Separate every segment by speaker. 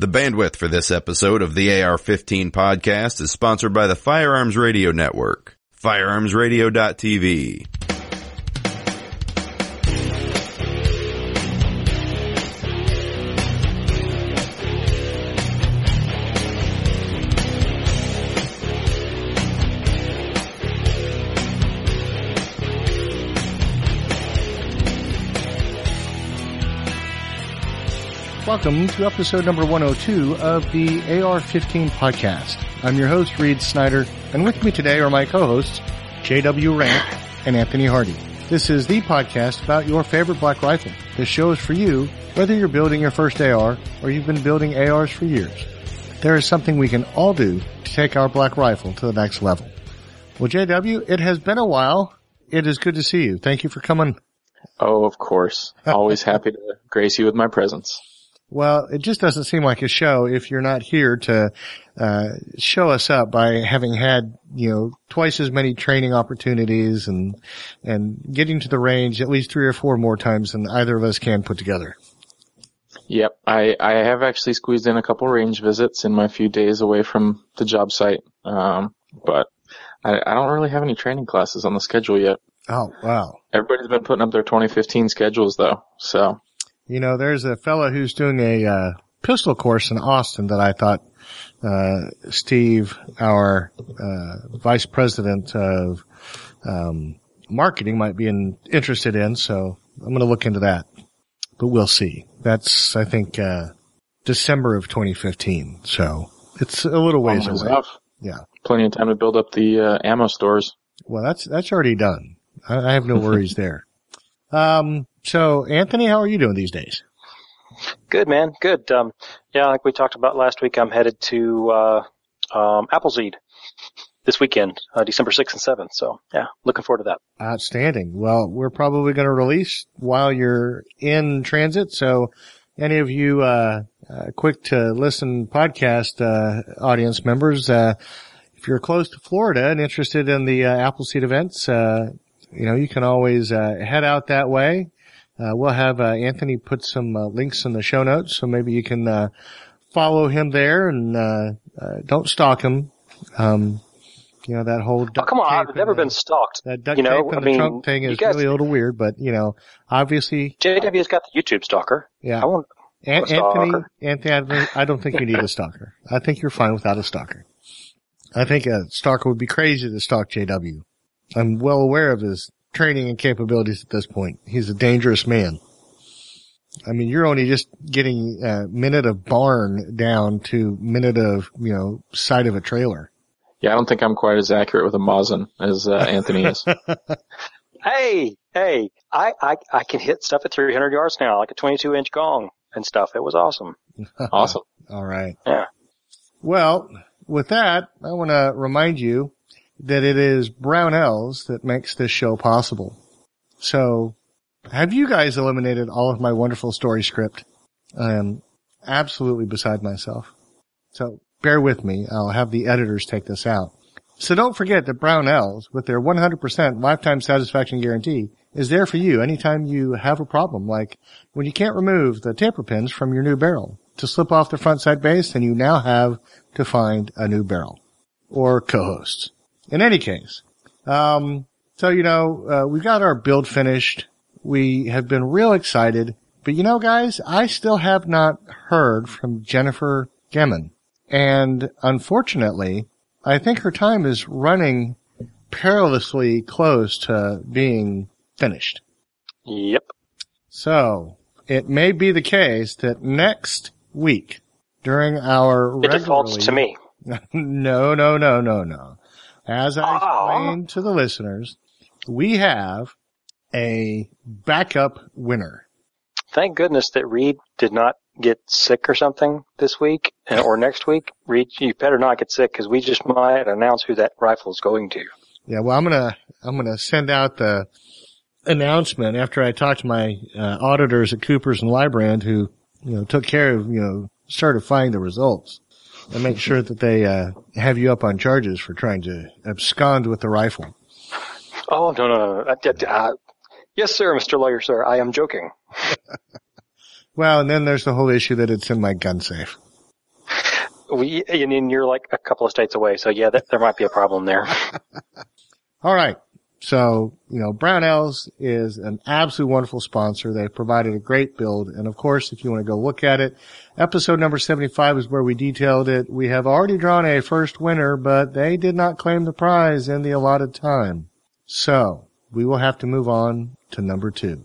Speaker 1: The bandwidth for this episode of the AR-15 podcast is sponsored by the Firearms Radio Network. Firearmsradio.tv.
Speaker 2: Welcome to episode number 102 of the AR-15 podcast. I'm your host, Reed Snyder, and with me today are my co-hosts, J.W. Ramp and Anthony Hardy. This is the podcast about your favorite black rifle. This show is for you, whether you're building your first AR or you've been building ARs for years. There is something we can all do to take our black rifle to the next level. Well, JW, it has been a while. It is good to see you. Thank you for coming.
Speaker 3: Oh, of course. Always happy to grace you with my presence.
Speaker 2: Well, it just doesn't seem like a show if you're not here to uh, show us up by having had you know twice as many training opportunities and and getting to the range at least three or four more times than either of us can put together.
Speaker 3: Yep, I I have actually squeezed in a couple range visits in my few days away from the job site, um, but I, I don't really have any training classes on the schedule yet.
Speaker 2: Oh wow!
Speaker 3: Everybody's been putting up their 2015 schedules though, so
Speaker 2: You know, there's a fellow who's doing a uh, pistol course in Austin that I thought uh, Steve, our uh, vice president of um, marketing, might be in, interested in. So I'm going to look into that, but we'll see. That's I think uh, December of 2015. So it's a little ways
Speaker 3: Long
Speaker 2: away.
Speaker 3: enough.
Speaker 2: Yeah.
Speaker 3: Plenty of time to build up the uh, ammo stores.
Speaker 2: Well, that's that's already done. I, I have no worries there. Um. So, Anthony, how are you doing these days?
Speaker 4: Good man, good. Um, yeah, like we talked about last week, I'm headed to uh, um, Appleseed this weekend, uh, December sixth and seventh. So yeah, looking forward to that.
Speaker 2: Outstanding. Well, we're probably going to release while you're in transit. So any of you, uh, uh, quick to listen podcast, uh, audience members, uh, if you're close to Florida and interested in the uh, Appleseed events, uh, you know, you can always, uh, head out that way. Uh, we'll have, uh, Anthony put some uh, links in the show notes. So maybe you can, uh, follow him there and, uh, uh don't stalk him. Um, you know, that whole
Speaker 4: Oh come on, I've never
Speaker 2: the-
Speaker 4: been stalked.
Speaker 2: that duct
Speaker 4: You know,
Speaker 2: tape
Speaker 4: I
Speaker 2: the
Speaker 4: mean,
Speaker 2: trunk thing is
Speaker 4: guys-
Speaker 2: really a little weird, but you know, obviously,
Speaker 4: JW's got the YouTube stalker.
Speaker 2: yeah.
Speaker 4: I won't.
Speaker 2: An- Anthony, Anthony, I don't- I don't think you need a stalker. I think you're fine without a stalker. I think a stalker would be crazy to stalk JW. I'm well aware of his training and capabilities at this point. He's a dangerous man. I mean, you're only just getting a minute of barn down to minute of, you know, side of a trailer.
Speaker 3: Yeah, I don't think I'm quite as accurate with a Mosin as uh, Anthony is.
Speaker 4: Hey, hey, I, I I can hit stuff at 300 yards now, like a 22 inch gong and stuff. It was awesome.
Speaker 3: awesome.
Speaker 2: All right.
Speaker 4: Yeah.
Speaker 2: Well, with that, I want to remind you that it is Brownells that makes this show possible. So, have you guys eliminated all of my wonderful story script? I am absolutely beside myself. So, bear with me. I'll have the editors take this out. So don't forget that Brownells, with their 100% lifetime satisfaction guarantee, is there for you anytime you have a problem, like when you can't remove the taper pins from your new barrel to slip off the front side base, and you now have to find a new barrel or co-hosts. In any case, um, so you know uh, we got our build finished. We have been real excited, but you know, guys, I still have not heard from Jennifer Gemmon, and unfortunately, I think her time is running perilously close to being finished.
Speaker 4: Yep.
Speaker 2: So it may be the case that next week during our
Speaker 4: It defaults to me.
Speaker 2: no, no, no, no, no. As I explained to the listeners, we have a backup winner.
Speaker 4: Thank goodness that Reed did not get sick or something this week or next week. Reed, you better not get sick because we just might announce who that rifle is going to.
Speaker 2: Yeah, well, I'm gonna I'm gonna send out the announcement after I talk to my uh, auditors at Coopers and Lybrand, who you know took care of you know certifying the results, and make sure that they uh, have you up on charges for trying to abscond with the rifle.
Speaker 4: Oh no no no! Uh, uh, yes, sir, Mr. Lawyer, sir. I am joking.
Speaker 2: Well, and then there's the whole issue that it's in my gun safe.
Speaker 4: We, and you're like a couple of states away, so yeah, that, there might be a problem there.
Speaker 2: All right. So, you know, Brownells is an absolute wonderful sponsor. They provided a great build. And of course, if you want to go look at it, episode number 75 is where we detailed it. We have already drawn a first winner, but they did not claim the prize in the allotted time. So we will have to move on to number two.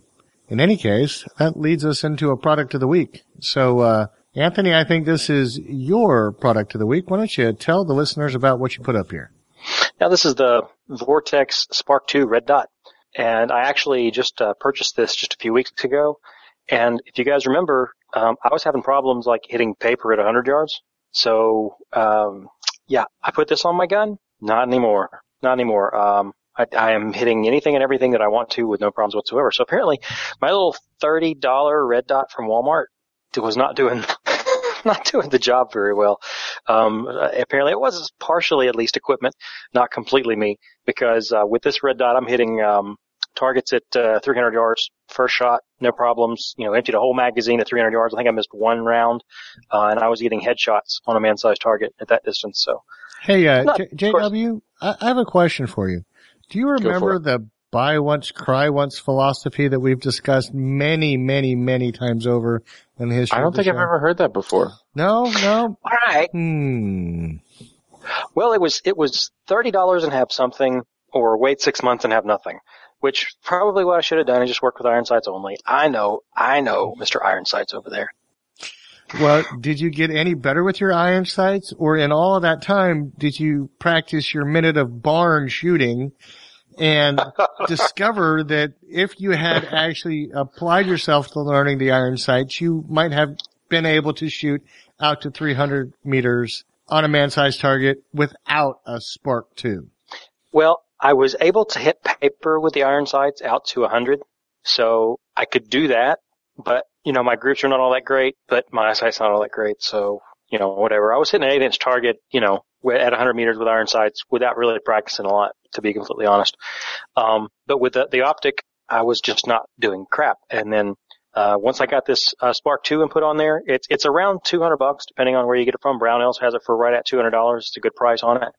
Speaker 2: In any case, that leads us into a product of the week. So, uh, Anthony, I think this is your product of the week. Why don't you tell the listeners about what you put up here?
Speaker 4: Now this is the Vortex Spark 2 Red Dot. And I actually just uh, purchased this just a few weeks ago. And if you guys remember, um, I was having problems like hitting paper at 100 yards. So, um, yeah, I put this on my gun. Not anymore. Not anymore. Um, I, I, am hitting anything and everything that I want to with no problems whatsoever. So apparently my little $30 red dot from Walmart was not doing not doing the job very well. Um, apparently it was partially at least equipment, not completely me, because uh, with this red dot, I'm hitting um, targets at uh, 300 yards first shot, no problems. You know, emptied a whole magazine at 300 yards. I think I missed one round, uh, and I was getting headshots on a man-sized target at that distance. So,
Speaker 2: hey, uh, not, J- JW, I-, I have a question for you. Do you remember the buy once, cry once philosophy that we've discussed many, many, many times over in the history.
Speaker 3: I don't think
Speaker 2: show?
Speaker 3: I've ever heard that before.
Speaker 2: No, no.
Speaker 4: All right.
Speaker 2: Hmm.
Speaker 4: Well, it was it was thirty dollars and have something, or wait six months and have nothing. Which probably what I should have done is just work with iron sights only. I know, I know, Mister Iron Sights over there.
Speaker 2: Well, did you get any better with your iron sights, or in all of that time did you practice your minute of barn shooting? And discover that if you had actually applied yourself to learning the iron sights, you might have been able to shoot out to 300 meters on a man-sized target without a Spark 2.
Speaker 4: Well, I was able to hit paper with the iron sights out to 100, so I could do that, but, you know, my groups are not all that great, but my eyesight's not all that great, so, you know, whatever. I was hitting an 8 inch target, you know, at 100 meters with iron sights without really practicing a lot, to be completely honest. Um, but with the, the optic, I was just not doing crap. And then, uh, once I got this, uh, Spark 2 input on there, it's, it's around 200 bucks, depending on where you get it from. Brownells has it for right at $200. It's a good price on it.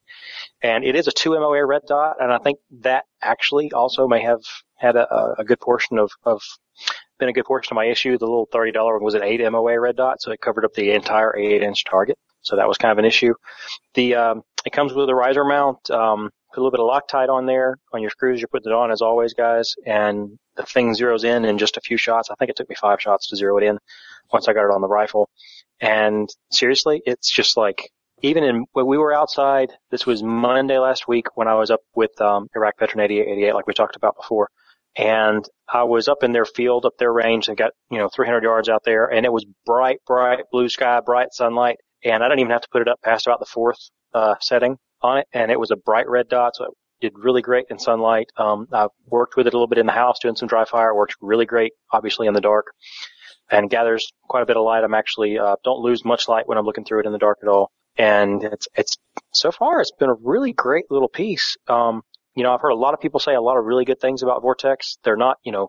Speaker 4: And it is a 2 MOA red dot, and I think that actually also may have had a, a good portion of, of been a good portion of my issue. The little $30 one was an 8 MOA red dot, so it covered up the entire 8 inch target. So that was kind of an issue. The, um, it comes with a riser mount, um, put a little bit of Loctite on there on your screws. You're putting it on as always, guys. And the thing zeroes in in just a few shots. I think it took me five shots to zero it in once I got it on the rifle. And seriously, it's just like, even in, when we were outside, this was Monday last week when I was up with, um, Iraq Veteran 8888, like we talked about before. And I was up in their field, up their range and got, you know, 300 yards out there and it was bright, bright blue sky, bright sunlight and I didn't even have to put it up past about the fourth uh, setting on it, and it was a bright red dot, so it did really great in sunlight. Um, I worked with it a little bit in the house doing some dry fire. It works really great, obviously in the dark, and gathers quite a bit of light. I'm actually uh, don't lose much light when I'm looking through it in the dark at all, and it's it's so far it's been a really great little piece. Um, you know, I've heard a lot of people say a lot of really good things about Vortex. They're not, you know,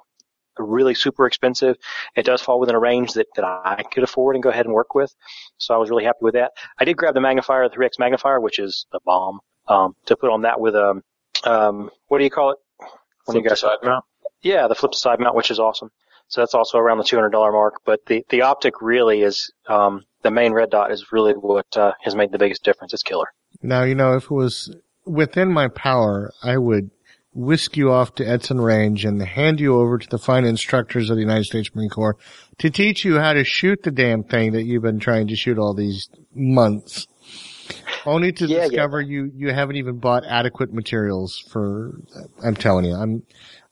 Speaker 4: really super expensive. It does fall within a range that, that I could afford and go ahead and work with. So I was really happy with that. I did grab the magnifier, the 3X magnifier, which is the bomb, um, to put on that with, um, um, what do you call it?
Speaker 3: When you guys side mount?
Speaker 4: Yeah, the flip to side mount, which is awesome. So that's also around the $200 mark, but the, the optic really is, um, the main red dot is really what, uh, has made the biggest difference. It's killer.
Speaker 2: Now, you know, if it was within my power, I would whisk you off to Edson Range and hand you over to the fine instructors of the United States Marine Corps to teach you how to shoot the damn thing that you've been trying to shoot all these months. Only to yeah, discover yeah. you, you haven't even bought adequate materials for, I'm telling you, I'm,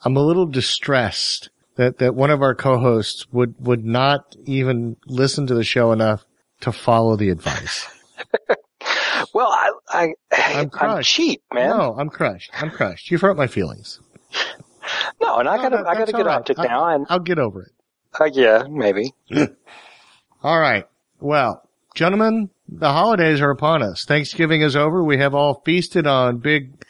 Speaker 2: I'm a little distressed that, that one of our co-hosts would, would not even listen to the show enough to follow the advice.
Speaker 4: Well, I, I, I'm, I'm cheap, man.
Speaker 2: No, I'm crushed. I'm crushed. You've hurt my feelings.
Speaker 4: No, and I gotta, I gotta get right. optic
Speaker 2: I,
Speaker 4: now, and
Speaker 2: I'll get over it.
Speaker 4: Uh, yeah, maybe.
Speaker 2: all right. Well, gentlemen, the holidays are upon us. Thanksgiving is over. We have all feasted on big,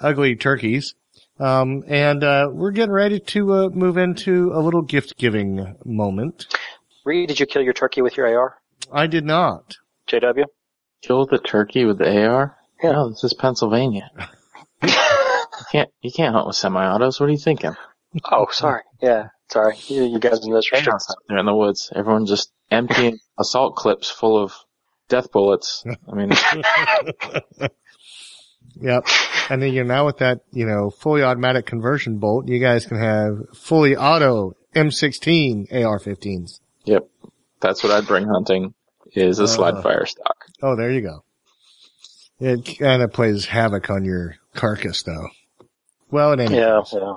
Speaker 2: ugly turkeys. Um, and, uh, we're getting ready to, uh, move into a little gift giving moment.
Speaker 4: Reed, did you kill your turkey with your AR?
Speaker 2: I did not.
Speaker 4: JW?
Speaker 3: Kill the turkey with the AR?
Speaker 4: Yeah.
Speaker 3: No, this is Pennsylvania. you can't you can't hunt with semi-autos. What are you thinking?
Speaker 4: Oh, sorry. Yeah, sorry. You, you guys in this
Speaker 3: Chaos
Speaker 4: restricted.
Speaker 3: out there in the woods. Everyone just emptying assault clips full of death bullets. I mean,
Speaker 2: Yep. And then you're now with that, you know, fully automatic conversion bolt, you guys can have fully auto M16 AR-15s.
Speaker 3: yep, that's what I'd bring hunting is a slide
Speaker 2: Uh.
Speaker 3: fire stock.
Speaker 2: Oh, there you go. It kind of plays havoc on your carcass though. Well, it any
Speaker 4: Yeah, yeah.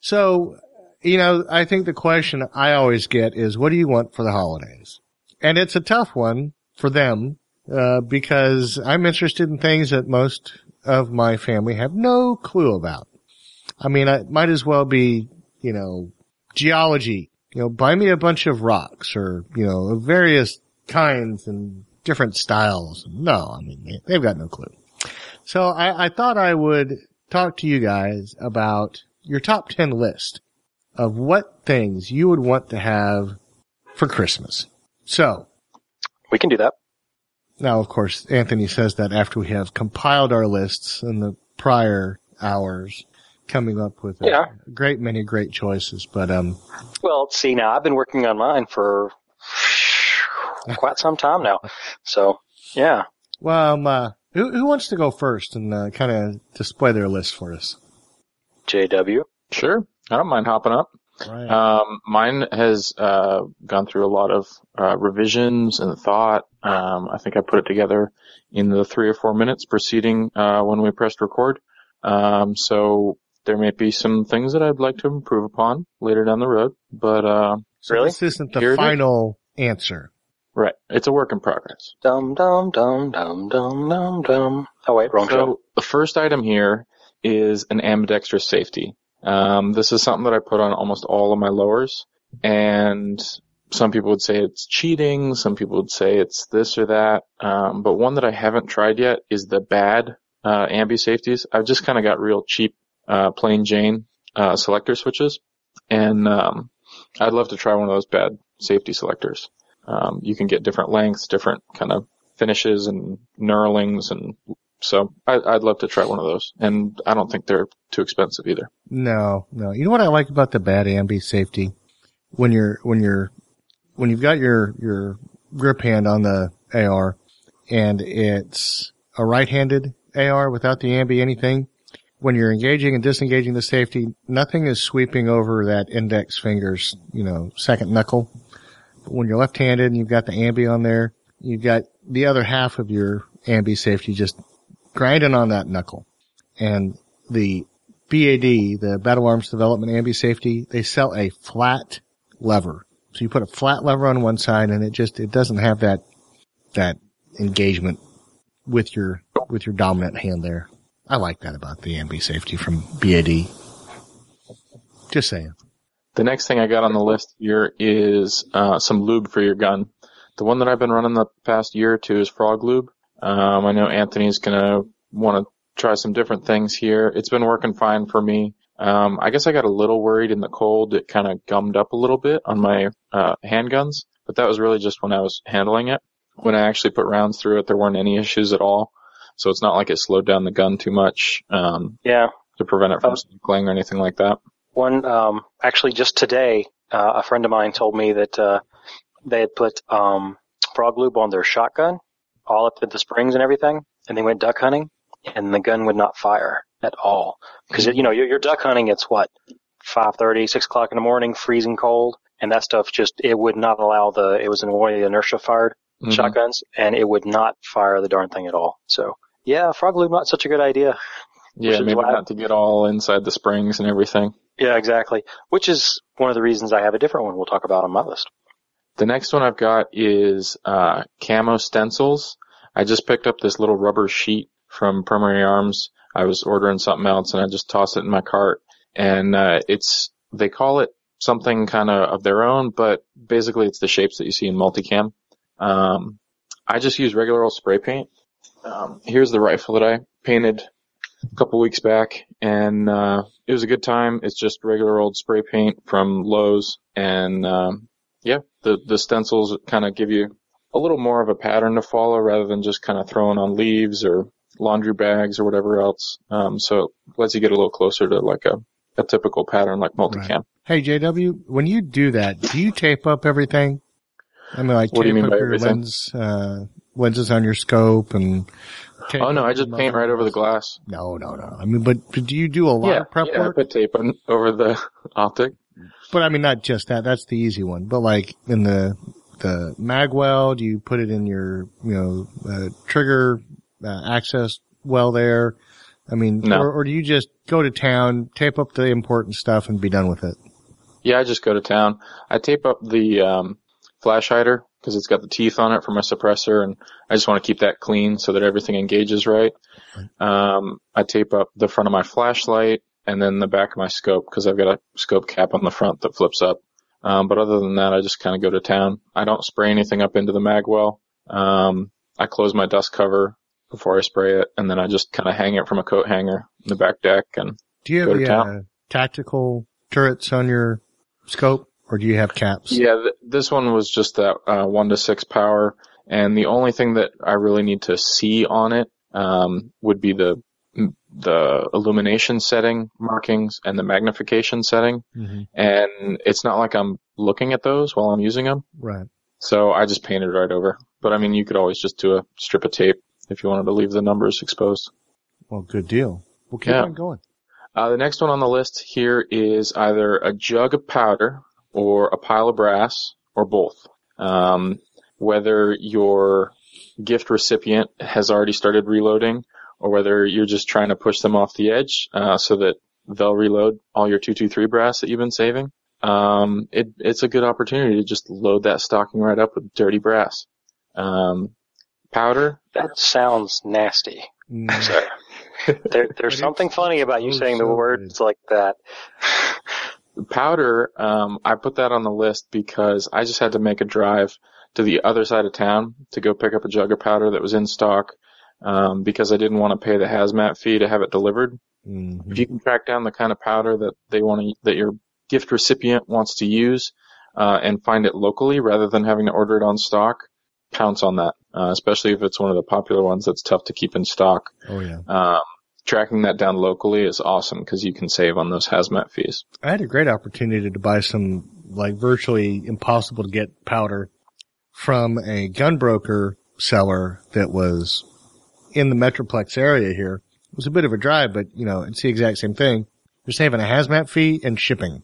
Speaker 2: So, you know, I think the question I always get is, what do you want for the holidays? And it's a tough one for them, uh, because I'm interested in things that most of my family have no clue about. I mean, I might as well be, you know, geology, you know, buy me a bunch of rocks or, you know, various kinds and different styles. No, I mean, they- they've got no clue. So I, I thought I would talk to you guys about your top 10 list of what things you would want to have for Christmas. So
Speaker 4: We can do that.
Speaker 2: now, of course, Anthony says that after we have compiled our lists in the prior hours, coming up with a
Speaker 4: Yeah.
Speaker 2: great many great choices. But, um,
Speaker 4: Well, see, now I've been working on mine for quite some time now. So, yeah.
Speaker 2: well, um, uh, who, who wants to go first and uh, kind of display their list for us?
Speaker 4: JW.
Speaker 3: Sure, I don't mind hopping up.
Speaker 2: Right.
Speaker 3: Um, mine has uh, gone through a lot of uh, revisions and thought. Um, I think I put it together in the three or four minutes preceding uh, when we pressed record. Um, so there may be some things that I'd like to improve upon later down the road, but uh,
Speaker 2: so
Speaker 4: really?
Speaker 2: this isn't the
Speaker 3: Here it is.
Speaker 2: final answer.
Speaker 3: Right, it's a work in progress.
Speaker 4: Dum dum dum dum dum dum dum. Oh wait, wrong show.
Speaker 3: So the first item here is an ambidextrous safety. Um, this is something that I put on almost all of my lowers, and some people would say it's cheating. Some people would say it's this or that. Um, but one that I haven't tried yet is the bad uh, ambi safeties. I've just kind of got real cheap, uh, plain Jane uh, selector switches, and um, I'd love to try one of those bad safety selectors. Um, you can get different lengths, different kind of finishes and knurlings and so I, I'd love to try one of those, and I don't think they're too expensive either.
Speaker 2: No, no. You know what I like about the bad ambi safety? When you're, when you're, when you've got your, your grip hand on the AR and it's a right-handed AR without the ambi anything, when you're engaging and disengaging the safety, nothing is sweeping over that index finger's, you know, second knuckle. When you're left-handed and you've got the ambi on there, you've got the other half of your ambi safety just grinding on that knuckle. And the BAD, the Battle Arms Development Ambi Safety, they sell a flat lever. So you put a flat lever on one side and it just, it doesn't have that, that engagement with your, with your dominant hand there. I like that about the Ambi Safety from BAD. Just saying.
Speaker 3: The next thing I got on the list here is uh, some lube for your gun. The one that I've been running the past year or two is Frog Lube. Um, I know Anthony's gonna want to try some different things here. It's been working fine for me. Um, I guess I got a little worried in the cold. It kind of gummed up a little bit on my uh, handguns, but that was really just when I was handling it. When I actually put rounds through it, there weren't any issues at all. So it's not like it slowed down the gun too much um,
Speaker 4: Yeah.
Speaker 3: to prevent it from
Speaker 4: Um,
Speaker 3: cycling or anything like that.
Speaker 4: One, um, actually just today, uh, a friend of mine told me that, uh, they had put, um, frog lube on their shotgun, all up to the springs and everything, and they went duck hunting, and the gun would not fire at all. Cause, you know, you're, you're duck hunting, it's what, 5.30, 6 o'clock in the morning, freezing cold, and that stuff just, it would not allow the, it was an one of the inertia fired
Speaker 3: Mhm.
Speaker 4: shotguns, and it would not fire the darn thing at all. So, yeah, frog lube not such a good idea.
Speaker 3: Yeah, maybe not to get all inside the springs and everything.
Speaker 4: Yeah, exactly. Which is one of the reasons I have a different one we'll talk about on my list.
Speaker 3: The next one I've got is uh, camo stencils. I just picked up this little rubber sheet from Primary Arms. I was ordering something else and I just tossed it in my cart. And uh, it's they call it something kind of of their own, but basically it's the shapes that you see in multicam. Um, I just use regular old spray paint. Um, here's the rifle that I painted a couple weeks back, and uh, it was a good time. It's just regular old spray paint from Lowe's, and um, yeah, the the stencils kind of give you a little more of a pattern to follow rather than just kind of throwing on leaves or laundry bags or whatever else. Um, so it lets you get a little closer to like a, a typical pattern like multicam.
Speaker 2: Hey JW, when you do that, do you tape up everything? I mean, like
Speaker 3: What do you
Speaker 2: tape
Speaker 3: mean
Speaker 2: up
Speaker 3: by
Speaker 2: your
Speaker 3: everything?
Speaker 2: lens, uh, lenses on your scope and. Tape
Speaker 3: Oh no, I just paint right over the glass.
Speaker 2: No, no, no. I mean, but, but do you do a lot
Speaker 3: Yeah,
Speaker 2: of prep
Speaker 3: yeah, I
Speaker 2: work?
Speaker 3: put tape on, over the optic.
Speaker 2: But I mean, not just that. That's the easy one. But like in the the mag well, do you put it in your you know uh, trigger uh, access well there? I mean,
Speaker 3: No.
Speaker 2: or, or do you just go to town, tape up the important stuff, and be done with it?
Speaker 3: Yeah, I just go to town. I tape up the um, flash hider because it's got the teeth on it for my suppressor, and I just want to keep that clean so that everything engages right. Um, I tape up the front of my flashlight and then the back of my scope because I've got a scope cap on the front that flips up. Um, but other than that, I just kind of go to town. I don't spray anything up into the mag well. Um, I close my dust cover before I spray it, and then I just kind of hang it from a coat hanger in the back deck and
Speaker 2: Do you have
Speaker 3: Go to
Speaker 2: the
Speaker 3: town.
Speaker 2: uh, tactical turrets on your scope, or do you have caps?
Speaker 3: Yeah, th- this one was just that uh, one to six power, and the only thing that I really need to see on it um, would be the the illumination setting markings and the magnification setting.
Speaker 2: Mhm.
Speaker 3: And it's not like I'm looking at those while I'm using them,
Speaker 2: Right.
Speaker 3: so I just painted right over. But I mean, you could always just do a strip of tape if you wanted to leave the numbers exposed.
Speaker 2: Well, good deal. We'll keep
Speaker 3: Yeah.
Speaker 2: on going.
Speaker 3: Uh, the next one on the list here is either a jug of powder or a pile of brass or both. Um, whether your gift recipient has already started reloading or whether you're just trying to push them off the edge uh, so that they'll reload all your 223 brass that you've been saving. Um, it, it's a good opportunity to just load that stocking right up with dirty brass. Um, powder,
Speaker 4: That sounds nasty,
Speaker 2: Mm,
Speaker 4: sir. there, there's something funny about you saying the words like that.
Speaker 3: powder, um, I put that on the list because I just had to make a drive to the other side of town to go pick up a jug of powder that was in stock, um, because I didn't want to pay the hazmat fee to have it delivered.
Speaker 2: mhm.
Speaker 3: If you can track down the kind of powder that they want to, that your gift recipient wants to use, uh, and find it locally rather than having to order it on stock, pounce on that, uh, especially if it's one of the popular ones that's tough to keep in stock.
Speaker 2: Oh yeah.
Speaker 3: Um, tracking that down locally is awesome because you can save on those hazmat fees.
Speaker 2: I had a great opportunity to buy some like virtually impossible to get powder from a gun broker seller that was in the Metroplex area here. It was a bit of a drive, but you know, it's the exact same thing. You're saving a hazmat fee and shipping,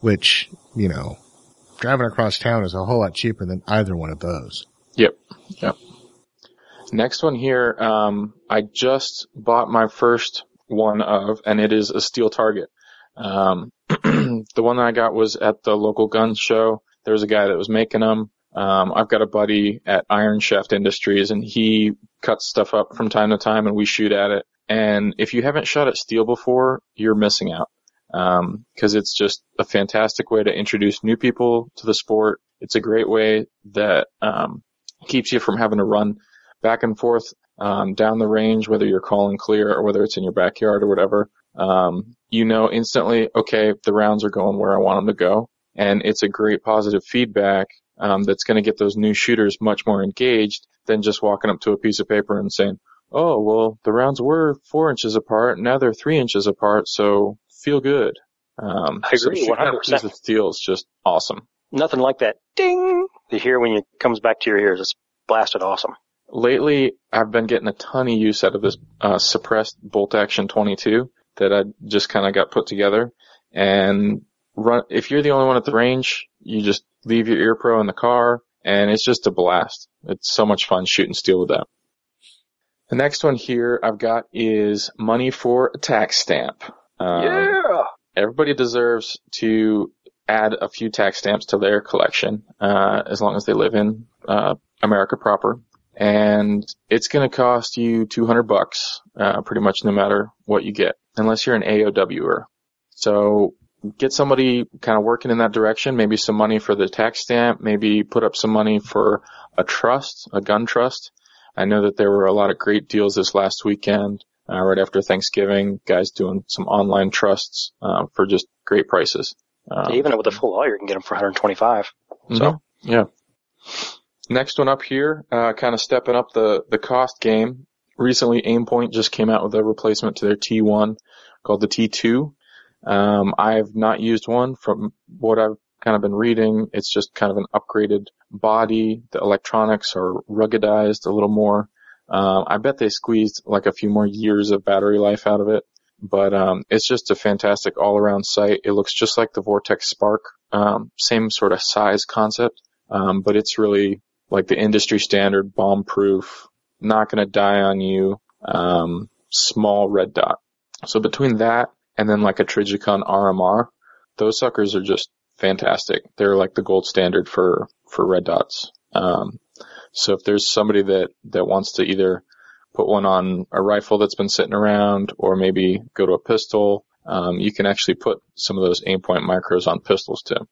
Speaker 2: which, you know, driving across town is a whole lot cheaper than either one of those.
Speaker 3: Yep. Yep. Next one here, um, I just bought my first one of, and it is a steel target. Um, the one that I got was at the local gun show. There was a guy that was making them. Um, I've got a buddy at Iron Shaft Industries, and he cuts stuff up from time to time, and we shoot at it. And if you haven't shot at steel before, you're missing out. Um, cause it's just a fantastic way to introduce new people to the sport. It's a great way that, um, keeps you from having to run back and forth um, down the range, whether you're calling clear or whether it's in your backyard or whatever. Um, you know instantly, okay, the rounds are going where I want them to go, and it's a great positive feedback um, that's going to get those new shooters much more engaged than just walking up to a piece of paper and saying, "Oh, well, the rounds were four inches apart, now they're three inches apart, so feel good." Um,
Speaker 4: I agree,
Speaker 3: a
Speaker 4: 100%.
Speaker 3: piece of steel is just awesome.
Speaker 4: Nothing like that ding you hear when it comes back to your ears. It's blasted awesome.
Speaker 3: Lately I've been getting a ton of use out of this uh, suppressed bolt action 22 that I just kind of got put together and run. If you're the only one at the range, you just leave your ear pro in the car and it's just a blast. It's so much fun shooting steel with that. The next one here I've got is money for a tax stamp. Um,
Speaker 4: yeah.
Speaker 3: everybody deserves to add a few tax stamps to their collection, uh, as long as they live in, uh, America proper. And it's going to cost you 200 bucks, uh, pretty much no matter what you get, unless you're an AOWer. So get somebody kind of working in that direction, maybe some money for the tax stamp, maybe put up some money for a trust, a gun trust. I know that there were a lot of great deals this last weekend, uh, right after Thanksgiving, guys doing some online trusts, uh, for just great prices. Um,
Speaker 4: Even with a full lawyer, you can get them for 125. So
Speaker 3: Mhm. yeah. Next one up here, uh, kind of stepping up the, the cost game. Recently, Aimpoint just came out with a replacement to their T1 called the T2. Um, I've not used one from what I've kind of been reading. It's just kind of an upgraded body. The electronics are ruggedized a little more. Um, I bet they squeezed like a few more years of battery life out of it, but um, it's just a fantastic all-around sight. It looks just like the Vortex Spark, um, same sort of size concept, um, but it's really like the industry standard bomb-proof, not going to die on you, um, small red dot. So between that and then like a Trijicon RMR, those suckers are just fantastic. They're like the gold standard for for red dots. Um, so if there's somebody that that wants to either put one on a rifle that's been sitting around, or maybe go to a pistol, um, you can actually put some of those Aimpoint micros on pistols too.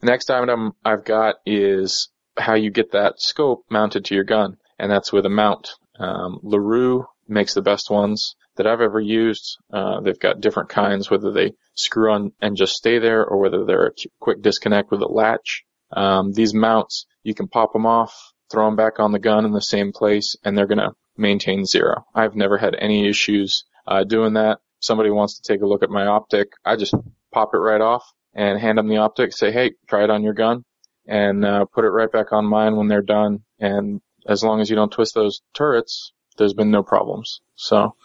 Speaker 3: The next item I've got is how you get that scope mounted to your gun, and that's with a mount. Um, LaRue makes the best ones that I've ever used. Uh, they've got different kinds, whether they screw on and just stay there, or whether they're a quick disconnect with a latch. Um, these mounts, you can pop them off, throw them back on the gun in the same place, and they're gonna maintain zero. I've never had any issues uh, doing that. Somebody wants to take a look at my optic, I just pop it right off and hand them the optic, say, hey, try it on your gun, and uh, put it right back on mine when they're done. And as long as you don't twist those turrets, there's been no problems. So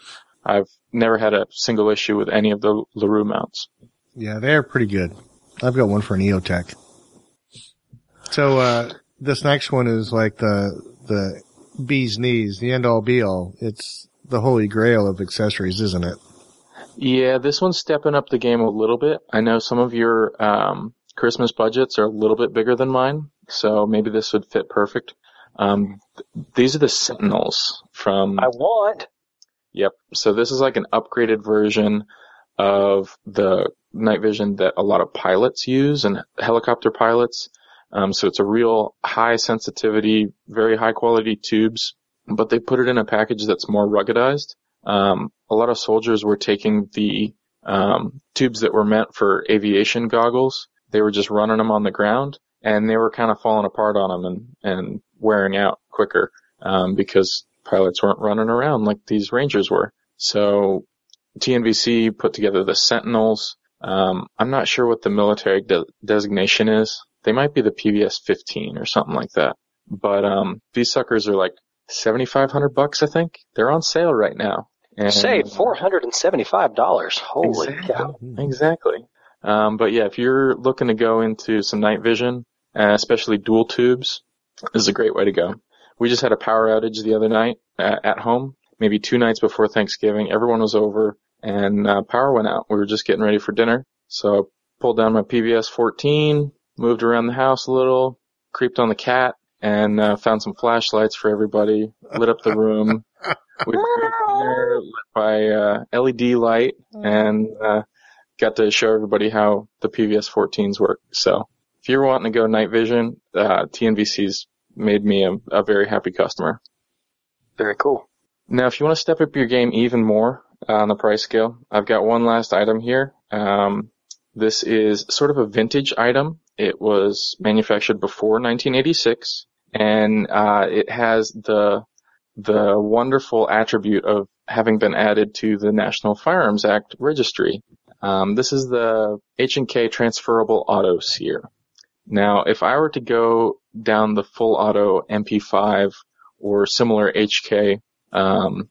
Speaker 3: I've never had a single issue with any of the LaRue mounts.
Speaker 2: Yeah, they're pretty good. I've got one for an EOTech. So, uh, this next one is like the, the bee's knees, the end all be all. It's the holy grail of accessories, isn't it?
Speaker 3: Yeah, this one's stepping up the game a little bit. I know some of your um, Christmas budgets are a little bit bigger than mine, so maybe this would fit perfect. Um, th- these are the Sentinels from.
Speaker 4: I want.
Speaker 3: Yep. So this is like an upgraded version of the night vision that a lot of pilots use and helicopter pilots. Um, so it's a real high sensitivity, very high quality tubes, but they put it in a package that's more ruggedized. Um, a lot of soldiers were taking the um, tubes that were meant for aviation goggles. They were just running them on the ground, and they were kind of falling apart on them and and wearing out quicker um, because pilots weren't running around like these Rangers were. So TNVC put together the Sentinels. Um, I'm not sure what the military de- designation is. They might be the PVS 15 or something like that. But um, these suckers are like 7,500 bucks, I think. They're on sale right now. And
Speaker 4: Save four hundred and seventy-five dollars. Holy
Speaker 3: Exactly.
Speaker 4: cow!
Speaker 3: Exactly. Um, but yeah, if you're looking to go into some night vision, uh, especially dual tubes, this is a great way to go. We just had a power outage the other night uh, at home, maybe two nights before Thanksgiving. Everyone was over and uh, power went out. We were just getting ready for dinner. So I pulled down my PVS 14, moved around the house a little, creeped on the cat, and uh, found some flashlights for everybody, lit up the room. We were there, lit by uh, LED light, and uh, got to show everybody how the PVS 14s work. So if you're wanting to go night vision, uh, TNVC's made me a, a very happy customer.
Speaker 4: Very cool.
Speaker 3: Now, if you want to step up your game even more uh, on the price scale, I've got one last item here. Um, this is sort of a vintage item. It was manufactured before 1986, and uh, it has the the wonderful attribute of having been added to the National Firearms Act registry. Um, this is the H&K transferable auto sear. Now, if I were to go down the full auto MP5 or similar HK um,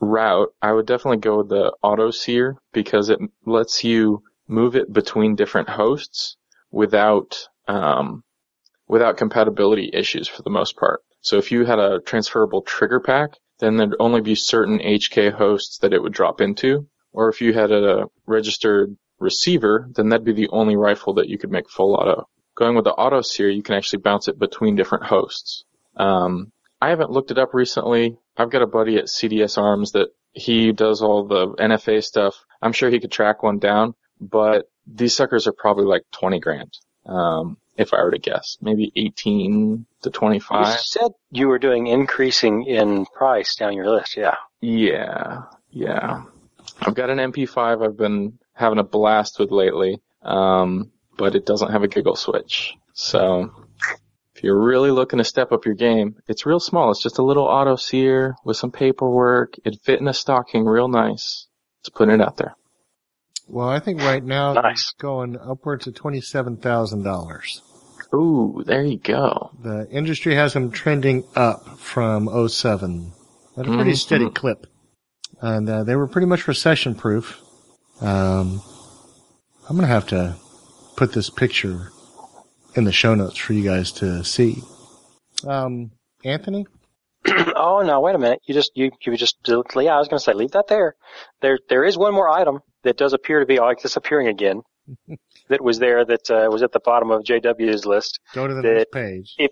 Speaker 3: route, I would definitely go with the auto sear because it lets you move it between different hosts without um, without compatibility issues for the most part. So if you had a transferable trigger pack, then there'd only be certain HK hosts that it would drop into. Or if you had a registered receiver, then that'd be the only rifle that you could make full auto. Going with the auto sear, you can actually bounce it between different hosts. Um, I haven't looked it up recently. I've got a buddy at CDS Arms that he does all the NFA stuff. I'm sure he could track one down, but these suckers are probably like 20 grand. Um, if I were to guess, maybe 18 to 25.
Speaker 4: You
Speaker 3: 25.
Speaker 4: said you were doing increasing in price down your list. Yeah.
Speaker 3: Yeah, yeah. I've got an MP5 I've been having a blast with lately, um, but it doesn't have a giggle switch. So, if If you're really looking to step up your game, it's real small. It's just a little auto sear with some paperwork. It'd fit in a stocking real nice. Just putting it out there.
Speaker 2: Well, I think right now
Speaker 4: Nice.
Speaker 2: it's going upwards of twenty-seven thousand dollars.
Speaker 3: Ooh, there you go.
Speaker 2: The industry has them trending up from 07 at a pretty
Speaker 3: Mhm.
Speaker 2: steady clip. And uh, they were pretty much recession proof. Um, I'm going to have to put this picture in the show notes for you guys to see. Um, Anthony?
Speaker 4: oh no, wait a minute. You just you you just yeah. I was going to say leave that there. There there is one more item that does appear to be like disappearing again. that was there that uh, was at the bottom of JW's list.
Speaker 2: Go to the
Speaker 4: That-
Speaker 2: next page.
Speaker 4: If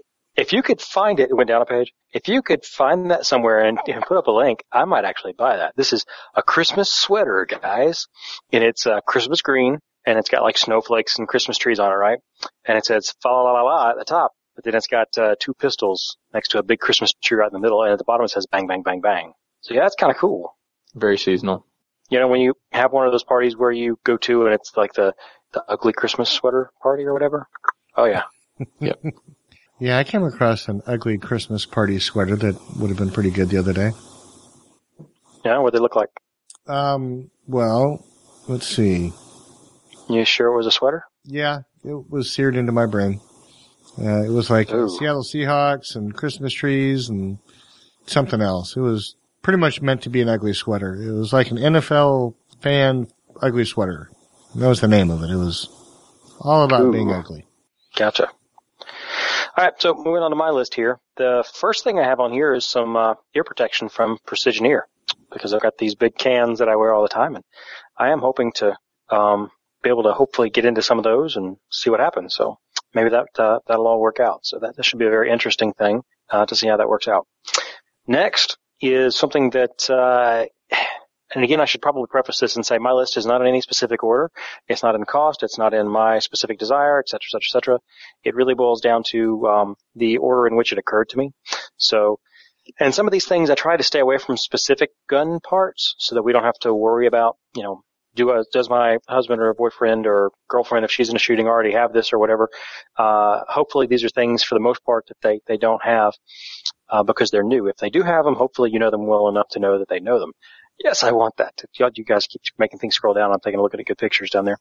Speaker 4: you could find it, it went down a page. If you could find that somewhere and, and put up a link, I might actually buy that. This is a Christmas sweater, guys, and it's uh, Christmas green, and it's got like snowflakes and Christmas trees on it, right? And it says fa la la la at the top, but then it's got uh, two pistols next to a big Christmas tree right in the middle, and at the bottom it says bang bang bang bang. So yeah, that's kind of cool.
Speaker 3: Very seasonal.
Speaker 4: You know, when you have one of those parties where you go to and it's like the the ugly Christmas sweater party or whatever. Oh yeah.
Speaker 2: Yeah, I came across an ugly Christmas party sweater that would have been pretty good the other day.
Speaker 4: Yeah, what did they look like.
Speaker 2: Um, well, let's see.
Speaker 4: You sure it was a sweater?
Speaker 2: Yeah, it was seared into my brain. Uh, it was like
Speaker 4: Ooh.
Speaker 2: Seattle Seahawks and Christmas trees and something else. It was pretty much meant to be an ugly sweater. It was like an NFL fan ugly sweater. That was the name of it. It was all about
Speaker 4: Ooh.
Speaker 2: being ugly.
Speaker 4: Gotcha. All right, so moving on to my list here. The first thing I have on here is some uh, ear protection from Precision Ear because I've got these big cans that I wear all the time, and I am hoping to um, be able to hopefully get into some of those and see what happens. So maybe that uh, that'll all work out. So that, that should be a very interesting thing uh, to see how that works out. Next is something that. Uh, and again, I should probably preface this and say my list is not in any specific order. It's not in cost. It's not in my specific desire, et cetera, et cetera, et cetera. It really boils down to um, the order in which it occurred to me. So, and some of these things I try to stay away from specific gun parts so that we don't have to worry about, you know, do a, does my husband or boyfriend or girlfriend, if she's in a shooting, already have this or whatever? Uh, hopefully these are things for the most part that they, they don't have, uh, because they're new. If they do have them, hopefully you know them well enough to know that they know them. Yes, I want that. You guys keep making things scroll down. I'm taking a look at good pictures down there.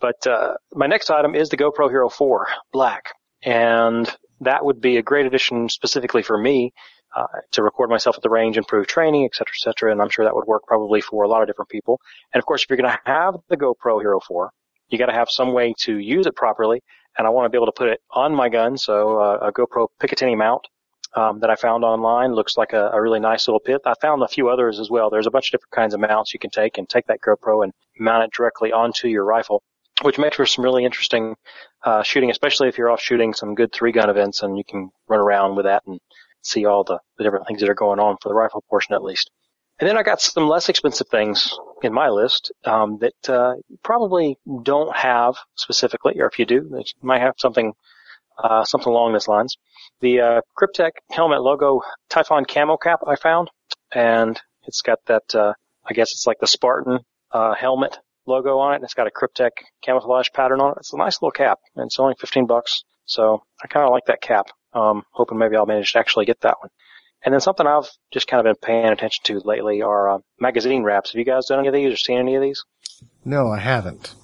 Speaker 4: But uh, my next item is the GoPro Hero 4 Black, and that would be a great addition specifically for me uh, to record myself at the range, improve training, et cetera, et cetera. And I'm sure that would work probably for a lot of different people. And of course, if you're going to have the GoPro Hero 4, you got to have some way to use it properly. And I want to be able to put it on my gun, so uh, a GoPro Picatinny mount um, that I found online looks like a, a really nice little pit. I found a few others as well. There's a bunch of different kinds of mounts you can take and take that GoPro and mount it directly onto your rifle, which makes for some really interesting uh, shooting, especially if you're off shooting some good three gun events and you can run around with that and see all the, the different things that are going on for the rifle portion at least. And then I got some less expensive things in my list um, that uh, probably don't have specifically, or if you do, you might have something uh, something along these lines. The uh, Kryptek helmet logo Typhon camo cap I found, and it's got that. Uh, I guess it's like the Spartan uh, helmet logo on it, and it's got a Kryptek camouflage pattern on it. It's a nice little cap, and it's only 15 bucks. So I kind of like that cap. Um, hoping maybe I'll manage to actually get that one. And then something I've just kind of been paying attention to lately are uh, magazine wraps. Have you guys done any of these or seen any of these?
Speaker 2: No, I haven't,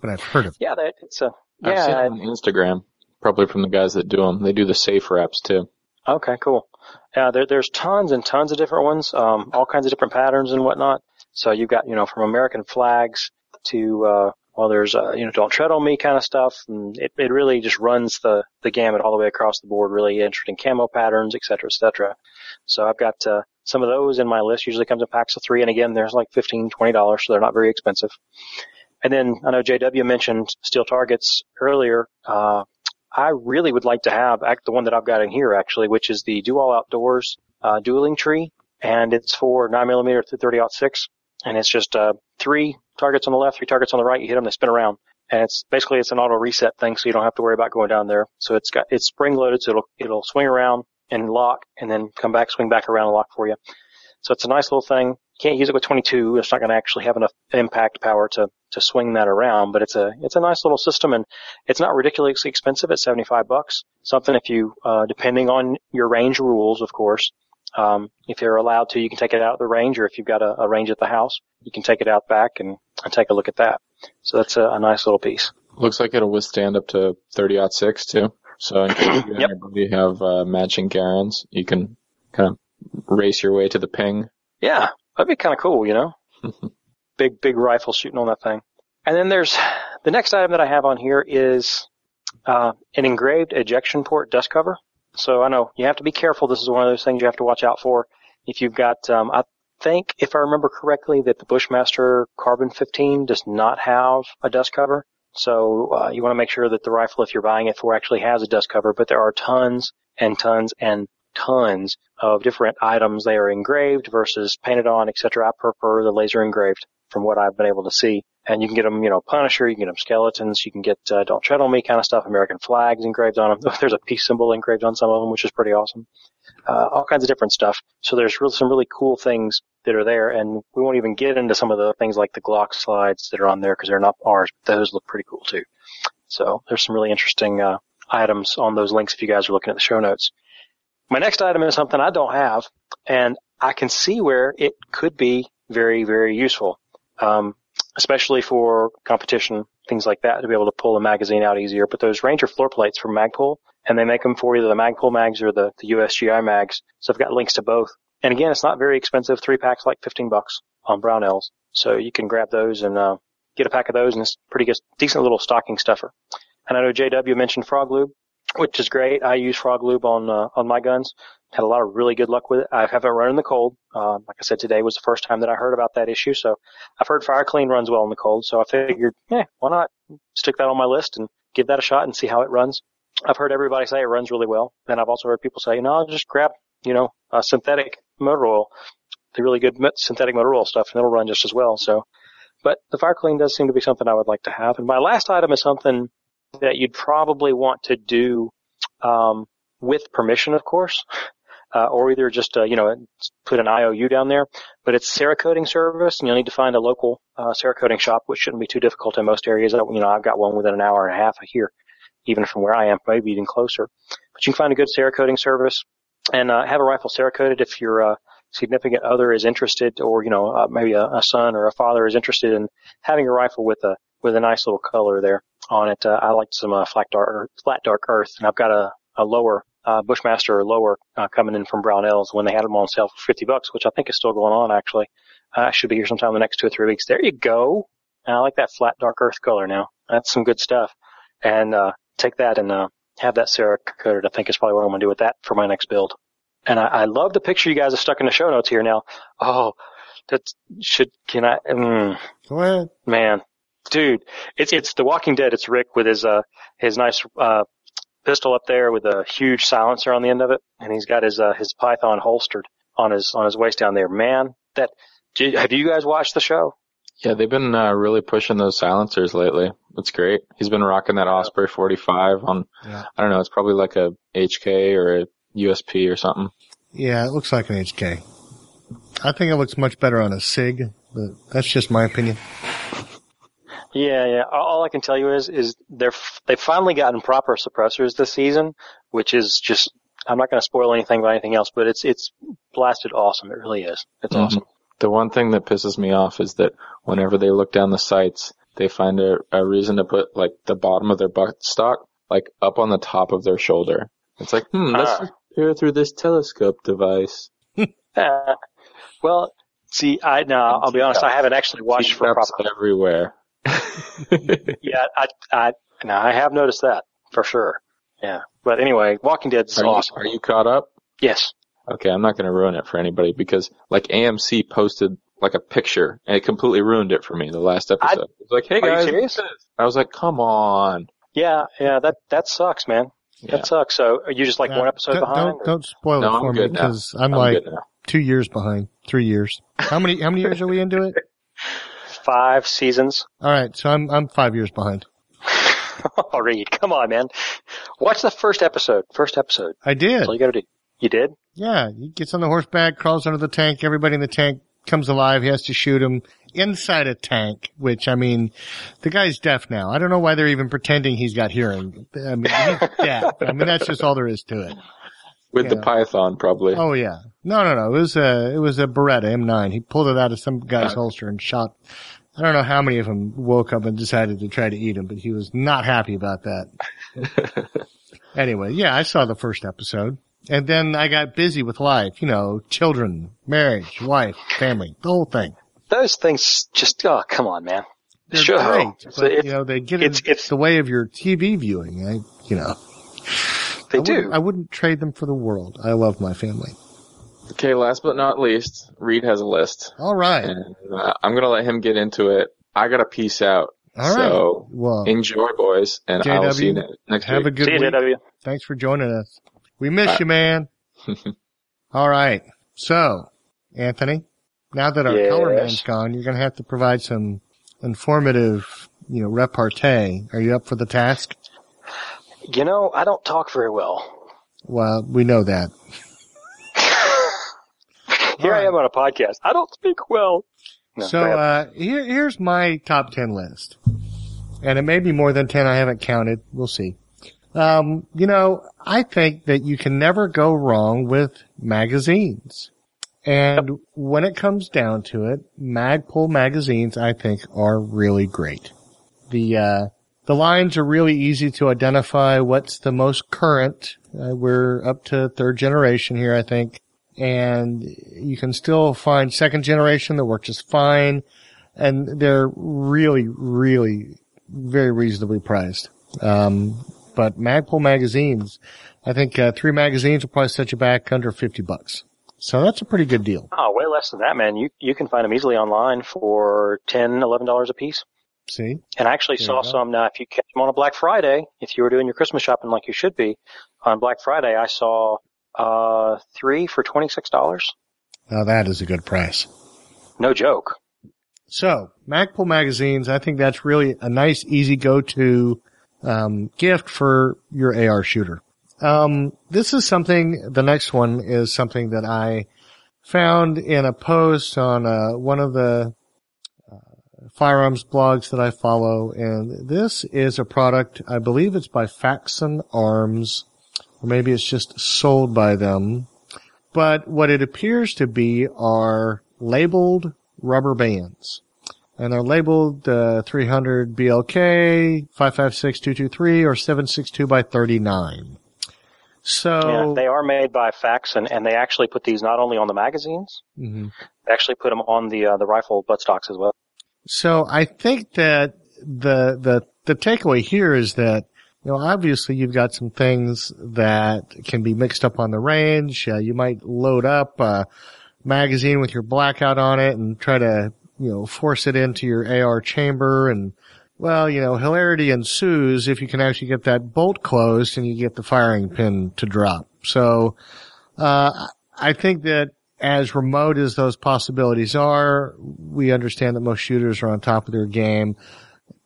Speaker 2: but I've heard of.
Speaker 4: Yeah, that, it's a
Speaker 3: I've seen
Speaker 4: yeah.
Speaker 3: it on Instagram, probably from the guys that do them. They do the safe wraps too.
Speaker 4: Okay, cool. Yeah, there, there's tons and tons of different ones, um, all kinds of different patterns and whatnot. So you've got, you know, from American flags to, uh, well, there's, uh, you know, don't tread on me kind of stuff. And it, it really just runs the, the gamut all the way across the board, really interesting camo patterns, et cetera, et cetera. So I've got, uh, some of those in my list. Usually comes in packs of three. And again, there's like $15, $20, so they're not very expensive. And then I know JW mentioned steel targets earlier. Uh, I really would like to have the one that I've got in here actually, which is the Do All Outdoors uh, dueling tree, and it's for 9mm to 30 six, and it's just uh, three targets on the left, three targets on the right. You hit them, they spin around, and it's basically it's an auto reset thing, so you don't have to worry about going down there. So it's got it's spring loaded, so it'll it'll swing around and lock, and then come back, swing back around and lock for you. So it's a nice little thing. You can't use it with 22. It's not going to actually have enough impact power to, to swing that around, but it's a, it's a nice little system and it's not ridiculously expensive at 75 bucks. Something if you, uh, depending on your range rules, of course, um, if you're allowed to, you can take it out of the range or if you've got a, a range at the house, you can take it out back and, and take a look at that. So that's a, a nice little piece.
Speaker 3: Looks like it'll withstand up to 30 aught six too. So in case you
Speaker 4: Yep.
Speaker 3: have uh, matching Garands, you can kind of race your way to the ping.
Speaker 4: Yeah, that'd be kind of cool, you know? big, big rifle shooting on that thing. And then there's the next item that I have on here is uh, an engraved ejection port dust cover. So I know you have to be careful. This is one of those things you have to watch out for. If you've got, um, I think, if I remember correctly, that the Bushmaster Carbon 15 does not have a dust cover. So uh, you want to make sure that the rifle, if you're buying it for, actually has a dust cover. But there are tons and tons and tons of different items. They are engraved versus painted on, etc. I prefer the laser engraved from what I've been able to see. And you can get them, you know, Punisher, you can get them skeletons, you can get uh, Don't Tread on Me kind of stuff, American flags engraved on them. There's a peace symbol engraved on some of them, which is pretty awesome. Uh, all kinds of different stuff. So there's really, some really cool things that are there, and we won't even get into some of the things like the Glock slides that are on there because they're not ours, but those look pretty cool too. So there's some really interesting uh, items on those links if you guys are looking at the show notes. My next item is something I don't have, and I can see where it could be very, very useful, um, especially for competition, things like that, to be able to pull a magazine out easier. But those Ranger floor plates from Magpul, and they make them for either the Magpul mags or the, the USGI mags. So I've got links to both. And again, it's not very expensive. Three packs like 15 bucks on Brownells. So you can grab those and, uh, get a pack of those and it's pretty good, decent little stocking stuffer. And I know JW mentioned frog lube, which is great. I use frog lube on, uh, on my guns. Had a lot of really good luck with it. I haven't run in the cold. Um, like I said, today was the first time that I heard about that issue. So I've heard Fire Clean runs well in the cold. So I figured, yeah, why not stick that on my list and give that a shot and see how it runs. I've heard everybody say it runs really well. And I've also heard people say, no, just grab, you know, a synthetic motor oil, the really good synthetic motor oil stuff, and it'll run just as well. So, but the fire clean does seem to be something I would like to have. And my last item is something that you'd probably want to do, um, with permission, of course, uh, or either just, uh, you know, put an IOU down there. But it's Cerakoting service, and you'll need to find a local uh, Cerakoting shop, which shouldn't be too difficult in most areas. Uh, You know, I've got one within an hour and a half of here, even from where I am, maybe even closer. But you can find a good Cerakoting service and uh, have a rifle Cerakoted if your uh, significant other is interested, or you know, uh, maybe a, a son or a father is interested in having a rifle with a with a nice little color there on it. Uh, I like some uh, flat dark flat dark earth, and I've got a a lower uh, Bushmaster lower uh, coming in from Brownells when they had them on sale for 50 bucks, which I think is still going on actually. Uh, I should be here sometime in the next two or three weeks. There you go. And I like that flat dark earth color now. That's some good stuff. And, uh, take that and, uh, have that Sarah coated. I think is probably what I'm going to do with that for my next build. And I, I love the picture you guys have stuck in the show notes here now. Oh, that should, can I, mm,
Speaker 2: Go ahead.
Speaker 4: man, dude, it's, it's The Walking Dead. It's Rick with his, uh, his nice, uh, pistol up there with a huge silencer on the end of it. And he's got his, uh, his Python holstered on his, on his waist down there. Man, that, do- have you guys watched the show?
Speaker 3: Yeah, they've been uh, really pushing those silencers lately. It's great. He's been rocking that Osprey 45 on,
Speaker 2: Yeah.
Speaker 3: I don't know, it's probably like a HK or a USP or something.
Speaker 2: Yeah, it looks like an HK. I think it looks much better on a SIG, but that's just my opinion.
Speaker 4: Yeah, yeah. All I can tell you is, is they're, f- they've finally gotten proper suppressors this season, which is just, I'm not going to spoil anything about anything else, but it's, it's blasted awesome. It really is. It's
Speaker 3: Mhm.
Speaker 4: awesome.
Speaker 3: The one thing that pisses me off is that whenever they look down the sights, they find a, a reason to put like the bottom of their butt stock like up on the top of their shoulder. It's like, hmm, let's just peer through this telescope device.
Speaker 4: Uh, well, see, I, no, I'll be honest, I haven't actually watched for proper.
Speaker 3: everywhere.
Speaker 4: Yeah, I, I, no, I have noticed that for sure. Yeah. But anyway, Walking Dead's
Speaker 3: Are you,
Speaker 4: awesome.
Speaker 3: are you caught up?
Speaker 4: Yes.
Speaker 3: Okay, I'm not going to ruin it for anybody because like AMC posted like a picture and it completely ruined it for me the last episode. I, it was like, hey
Speaker 4: Are you
Speaker 3: guys,
Speaker 4: serious?
Speaker 3: look at this. I was like, come on.
Speaker 4: Yeah, yeah, that, that sucks, man.
Speaker 3: Yeah.
Speaker 4: That sucks. So are you just like
Speaker 2: Yeah,
Speaker 4: one episode
Speaker 2: don't,
Speaker 4: behind?
Speaker 2: Don't,
Speaker 4: or-
Speaker 2: don't spoil
Speaker 3: No,
Speaker 2: it for
Speaker 3: I'm
Speaker 2: me
Speaker 3: good now.
Speaker 2: because I'm,
Speaker 3: I'm
Speaker 2: like two years behind, three years. How many, how many years are we into it?
Speaker 4: Five seasons.
Speaker 2: All right. So I'm, I'm five years behind.
Speaker 4: oh, Reed, come on, man. Watch the first episode. First episode.
Speaker 2: I did.
Speaker 4: That's all you gotta do. You did?
Speaker 2: Yeah, he gets on the horseback, crawls under the tank. Everybody in the tank comes alive. He has to shoot him inside a tank, which I mean, the guy's deaf now. I don't know why they're even pretending he's got hearing. I mean, he's deaf. I mean, that's just all there is to it.
Speaker 3: With the
Speaker 2: Yeah.
Speaker 3: python, probably.
Speaker 2: Oh yeah. No, no, no. It was a, it was a Beretta M9. He pulled it out of some guy's holster and shot. I don't know how many of them woke up and decided to try to eat him, but he was not happy about that. anyway, yeah, I saw the first episode and then I got busy with life, you know, children, marriage, wife, family, the whole thing.
Speaker 4: Those things just, oh, come on, man.
Speaker 2: They're
Speaker 4: Sure.
Speaker 2: great,
Speaker 4: So
Speaker 2: but
Speaker 4: it's-
Speaker 2: you know, they get in
Speaker 4: it's- it's-
Speaker 2: the way of your TV viewing. I, you know,
Speaker 4: They
Speaker 2: I
Speaker 4: do.
Speaker 2: wouldn't- I wouldn't trade them for the world. I love my family.
Speaker 3: Okay, last but not least, Reed has a list.
Speaker 2: All right.
Speaker 3: And uh, I'm going to let him get into it. I got to peace out.
Speaker 2: All right.
Speaker 3: So
Speaker 2: Well,
Speaker 3: enjoy, boys, and I will see you
Speaker 2: JW,
Speaker 3: ne- next
Speaker 2: have a good
Speaker 4: See you,
Speaker 2: week.
Speaker 4: JW.
Speaker 2: Thanks for joining us. We miss
Speaker 3: Bye.
Speaker 2: you, man. All right. So, Anthony, now that our
Speaker 4: Yes.
Speaker 2: color man's gone, you're going to have to provide some informative, you know, repartee. Are you up for the task?
Speaker 4: You know, I don't talk very well.
Speaker 2: Well, we know that.
Speaker 4: Here I am on a podcast. I don't speak well. No,
Speaker 2: so, uh, here, here's my top 10 list. And it may be more than 10. I haven't counted. We'll see. Um, you know, I think that you can never go wrong with magazines. And when it comes down to it, Magpul magazines, I think, are really great. The, uh, the lines are really easy to identify what's the most current. Uh, we're up to third generation here, I think. And you can still find second generation that work just fine. And they're really, really very reasonably priced. Um, but Magpul magazines, I think, uh, three magazines will probably set you back under 50 bucks. So that's a pretty good deal.
Speaker 4: oh, way less than that, man. You you can find them easily online for ten, eleven dollars a piece.
Speaker 2: See?
Speaker 4: And I actually
Speaker 2: There
Speaker 4: saw some now. If you catch them on a Black Friday, if you were doing your Christmas shopping like you should be, on Black Friday, I saw uh three for twenty six dollars.
Speaker 2: Now that is a good price.
Speaker 4: No joke.
Speaker 2: So, Magpul magazines, I think that's really a nice, easy go-to um, gift for your AR shooter. Um, this is something. The next one is something that I found in a post on uh, one of the firearms blogs that I follow, and this is a product. I believe it's by Faxon Arms, or maybe it's just sold by them. But what it appears to be are labeled rubber bands. And they're labeled uh, 300 BLK, 556223, or 762 by 39. So,
Speaker 4: Yeah, they are made by Fax, and, they actually put these not only on the magazines,
Speaker 2: Mhm.
Speaker 4: they actually put them on the uh, the rifle buttstocks as well.
Speaker 2: So I think that the, the, the takeaway here is that, you know, obviously you've got some things that can be mixed up on the range. Uh, you might load up a magazine with your blackout on it and try to, you know, force it into your AR chamber and, well, you know, hilarity ensues if you can actually get that bolt closed and you get the firing pin to drop. So, uh, I think that as remote as those possibilities are, we understand that most shooters are on top of their game.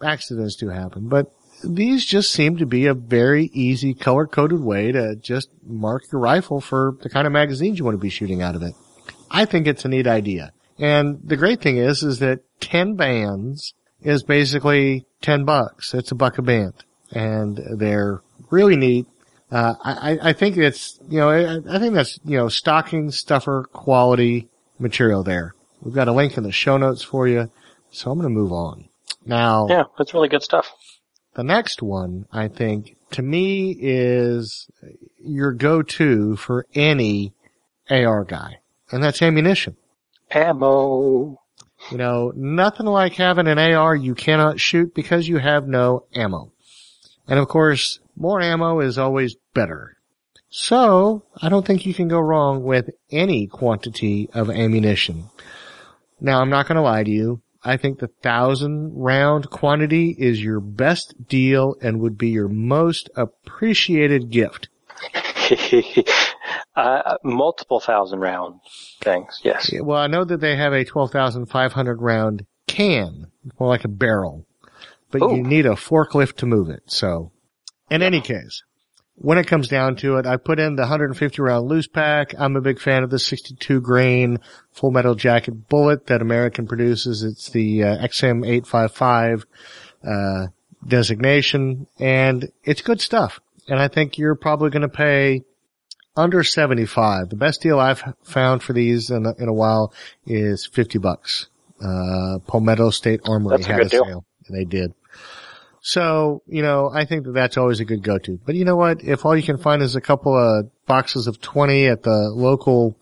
Speaker 2: Accidents do happen, but these just seem to be a very easy color coded way to just mark your rifle for the kind of magazines you want to be shooting out of it. I think it's a neat idea. And the great thing is, is that 10 bands is basically 10 bucks. It's a buck a band and they're really neat. Uh, I, I think it's, you know, I, I think that's, you know, stocking stuffer quality material there. We've got a link in the show notes for you. So I'm going to move on. Now,
Speaker 4: Yeah, that's really good stuff.
Speaker 2: the next one, I think, to me is your go-to for any AR guy. And that's ammunition.
Speaker 4: Ammo.
Speaker 2: You know, nothing like having an AR you cannot shoot because you have no ammo. And of course, more ammo is always better. So, I don't think you can go wrong with any quantity of ammunition. Now, I'm not going to lie to you. I think the thousand round quantity is your best deal and would be your most appreciated gift.
Speaker 4: uh, multiple thousand round things. Yes.
Speaker 2: Yeah, Well, I know that they have a 12,500 round can, more like a barrel, but
Speaker 4: Ooh.
Speaker 2: you need a forklift to move it. So, in any case, when it comes down to it, I put in the 150 round loose pack. I'm a big fan of the 62 grain full metal jacket bullet that American produces. It's the uh, XM855 uh, designation and it's good stuff. And I think you're probably going to pay under 75. The best deal I've found for these in a, in a while is 50 bucks. Uh, Palmetto State Armory
Speaker 4: That's a
Speaker 2: had a
Speaker 4: deal.
Speaker 2: sale and they did. So, you know, I think that that's always a good go-to. But you know what? If all you can find is a couple of boxes of 20 at the local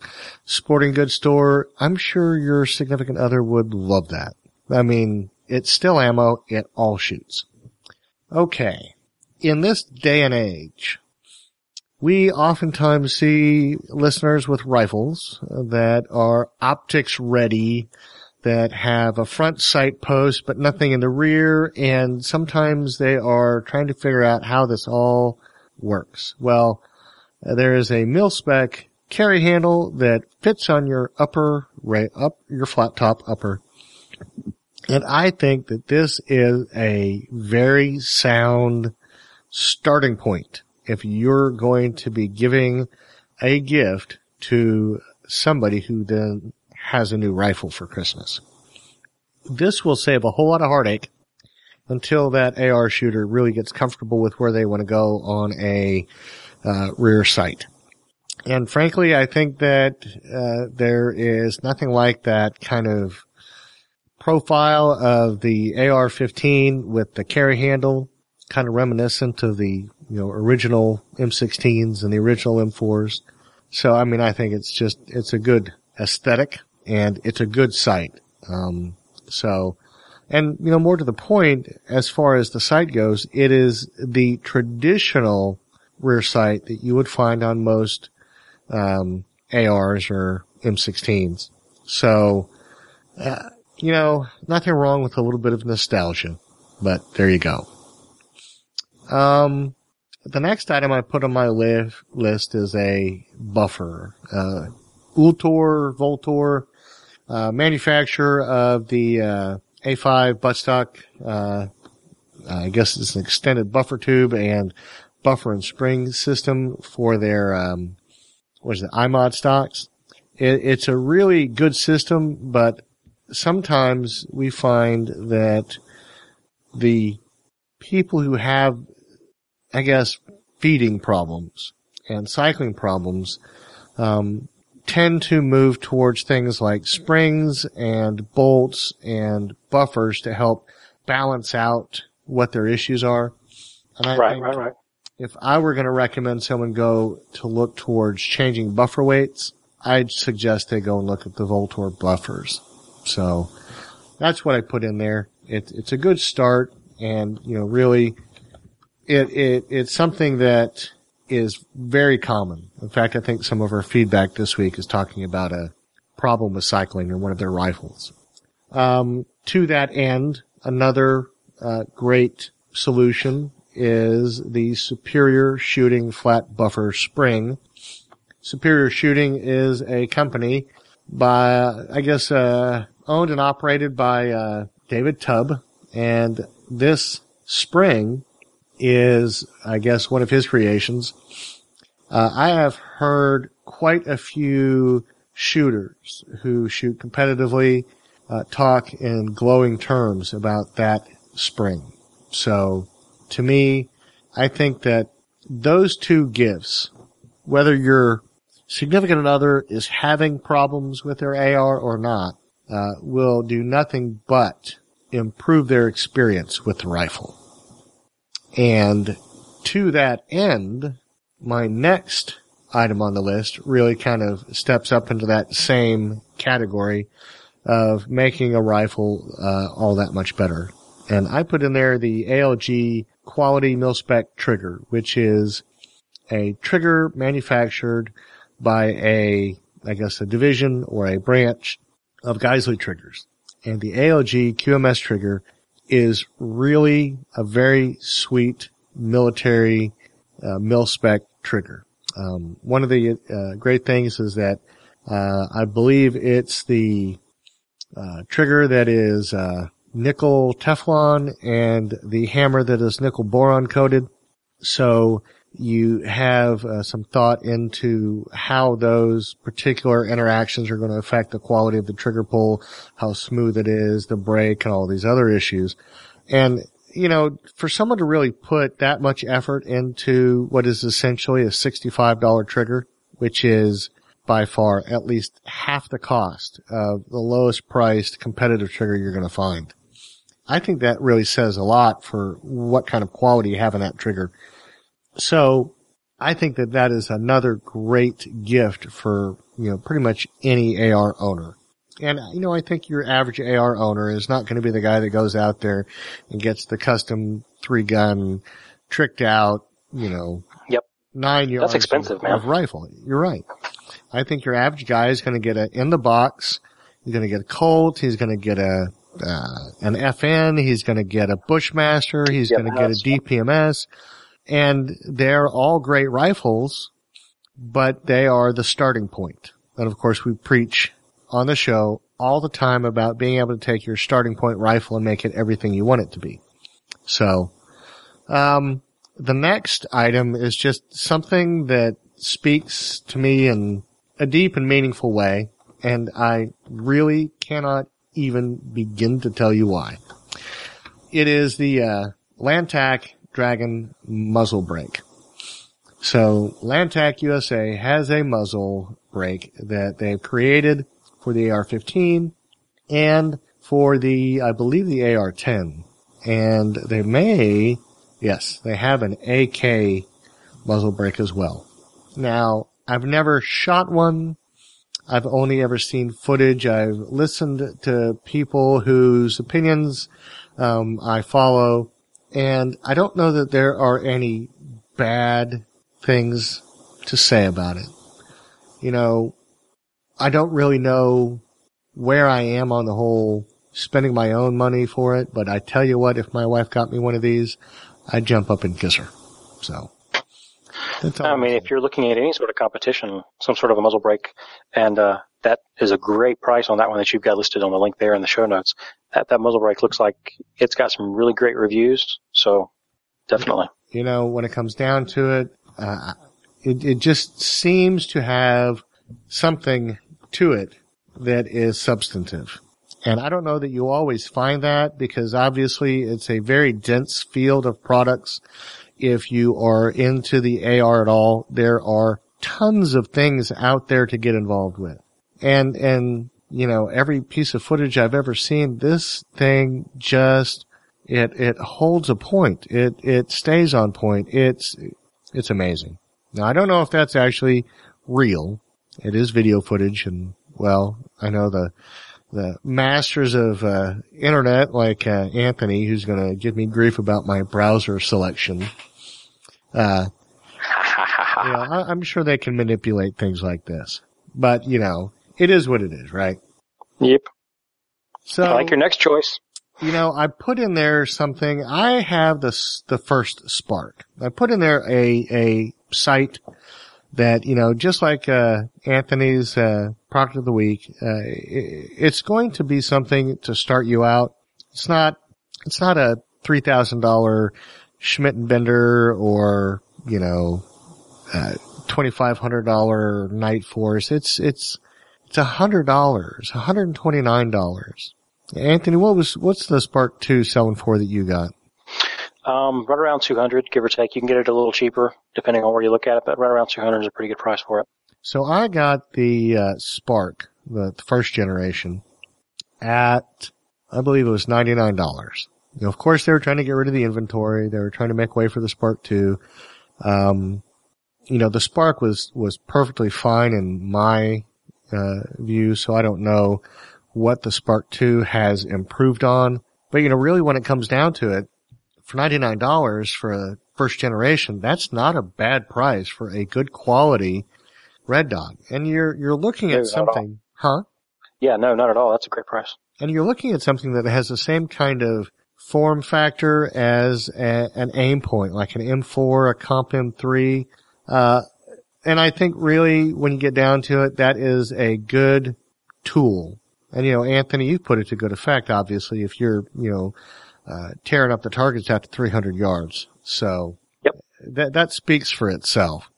Speaker 2: sporting goods store, I'm sure your significant other would love that. I mean, it's still ammo. It all shoots. Okay. In this day and age, we oftentimes see listeners with rifles that are optics ready, that have a front sight post, but nothing in the rear. And sometimes they are trying to figure out how this all works. Well, uh, there is a mil spec carry handle that fits on your upper, right, up your flat top upper. And I think that this is a very sound starting point if you're going to be giving a gift to somebody who then has a new rifle for Christmas. This will save a whole lot of heartache until that AR shooter really gets comfortable with where they want to go on a uh, rear sight. And frankly, I think that uh, there is nothing like that kind of profile of the AR-15 with the carry handle, kind of reminiscent of the you know original M16s and the original M4s. So I mean, I think it's just it's a good aesthetic and it's a good sight. Um, so, and you know, more to the point, as far as the sight goes, it is the traditional rear sight that you would find on most um, ARs or M16s. So, uh, you know, nothing wrong with a little bit of nostalgia, but there you go. Um, the next item I put on my li- list is a buffer. Uh, Ultor, VLTOR, uh, manufacturer of the, uh, A5 buttstock, uh, I guess it's an extended buffer tube and buffer and spring system for their, um, what is it, iMod stocks. It, it's a really good system, but sometimes we find that the people who have, I guess, feeding problems and cycling problems, um, tend to move towards things like springs and bolts and buffers to help balance out what their issues are. And I
Speaker 4: Right,
Speaker 2: think
Speaker 4: right, right.
Speaker 2: if I were going to recommend someone go to look towards changing buffer weights, I'd suggest they go and look at the VLTOR buffers. So that's what I put in there. It, it's a good start and, you know, really it, it, it's something that is very common. In fact, I think some of our feedback this week is talking about a problem with cycling in one of their rifles. Um, to that end, another uh, great solution is the Superior Shooting Flat Buffer Spring. Superior Shooting is a company by, I guess, uh, owned and operated by uh, David Tubb, and this spring is, I guess, one of his creations. Uh, I have heard quite a few shooters who shoot competitively uh, talk in glowing terms about that spring. So, to me, I think that those two gifts, whether your significant other is having problems with their AR or not, uh, will do nothing but improve their experience with the rifle. And to that end, my next item on the list really kind of steps up into that same category of making a rifle uh, all that much better. And I put in there the ALG quality mil spec trigger, which is a trigger manufactured by a, I guess, a division or a branch of Geissele triggers. And the ALG QMS trigger is really a very sweet military uh, mil spec trigger. Um, one of the uh, great things is that uh, I believe it's the uh, trigger that is uh, nickel Teflon and the hammer that is nickel boron coated. So you have uh, some thought into how those particular interactions are going to affect the quality of the trigger pull, how smooth it is, the break, and all these other issues. And, you know, for someone to really put that much effort into what is essentially a $65 trigger, which is by far at least half the cost of the lowest priced competitive trigger you're going to find. I think that really says a lot for what kind of quality you have in that trigger. So I think that that is another great gift for, you know, pretty much any AR owner. And, you know, I think your average AR owner is not going to be the guy that goes out there and gets the custom three gun tricked out, you know,
Speaker 4: Yep.
Speaker 2: nine yards
Speaker 4: That's expensive,
Speaker 2: of,
Speaker 4: man.
Speaker 2: of rifle. You're right. I think your average guy is going to get a in the box. He's going to get a Colt. He's going to get a uh, an FN. He's going to get a Bushmaster. He's going to get a DPMS, and they're all great rifles, but they are the starting point. And of course, we preach on the show all the time about being able to take your starting point rifle and make it everything you want it to be. So, um, the next item is just something that speaks to me in a deep and meaningful way, and I really cannot even begin to tell you why. It is the uh, Lantac Dragon muzzle brake. So Lantac USA has a muzzle brake that they've created for the AR-15 and for the, I believe the AR-10. And they may, yes, they have an AK muzzle brake as well. Now, I've never shot one. I've only ever seen footage. I've listened to people whose opinions um, I follow, and I don't know that there are any bad things to say about it. You know, I don't really know where I am on the whole spending my own money for it, but I tell you what, if my wife got me one of these, I'd jump up and kiss her. So.
Speaker 4: I mean, if you're looking at any sort of competition, some sort of a muzzle brake, and uh, that is a great price on that one that you've got listed on the link there in the show notes. That that muzzle brake looks like it's got some really great reviews. So definitely.
Speaker 2: you know, when it comes down to it, uh, it, it just seems to have something to it that is substantive. And I don't know that you always find that because obviously it's a very dense field of products. If you are into the AR at all, there are tons of things out there to get involved with. And, and, you know, every piece of footage I've ever seen, this thing just, it, it holds a point. It, it stays on point. It's, it's amazing. Now I don't know if that's actually real. It is video footage and well, I know the, the masters of, uh, internet like, uh, Anthony who's going to give me grief about my browser selection. Uh, you know, I, I'm sure they can manipulate things like this, but you know, it is what it is, right?
Speaker 4: Yep.
Speaker 2: So,
Speaker 4: I like your next choice.
Speaker 2: you know, I put in there something. I have the the first spark. I put in there a a site that you know, just like uh, Anthony's uh, product of the week, uh, i it's going to be something to start you out. It's not it's not a three thousand dollar Schmidt and Bender or you know uh, twenty five hundred dollar Night Force. It's it's it's a hundred dollars, one hundred and twenty nine dollars. Anthony, what was what's the Spark Two selling for that you got?
Speaker 4: Um, right around 200, give or take. You can get it a little cheaper depending on where you look at it, but right around 200 is a pretty good price for it.
Speaker 2: So I got the uh, Spark, the, the first generation, at I believe it was ninety nine dollars. You know, of course, they were trying to get rid of the inventory. They were trying to make way for the Spark Two. Um, you know, the Spark was was perfectly fine in my uh, view, so I don't know what the Spark Two has improved on. But you know, really, when it comes down to it, for ninety nine dollars for a first generation, that's not a bad price for a good quality Red dot. And you're you're looking
Speaker 4: No,
Speaker 2: at
Speaker 4: not at
Speaker 2: something, huh?
Speaker 4: Yeah, no, not at all. That's a great price.
Speaker 2: And you're looking at something that has the same kind of form factor as a, an Aimpoint, like an M4, a Comp M3. Uh, and I think really when you get down to it, that is a good tool. And you know, Anthony, you put it to good effect, obviously, if you're, you know, uh, tearing up the targets after 300 yards. So
Speaker 4: Yep.
Speaker 2: that, that speaks for itself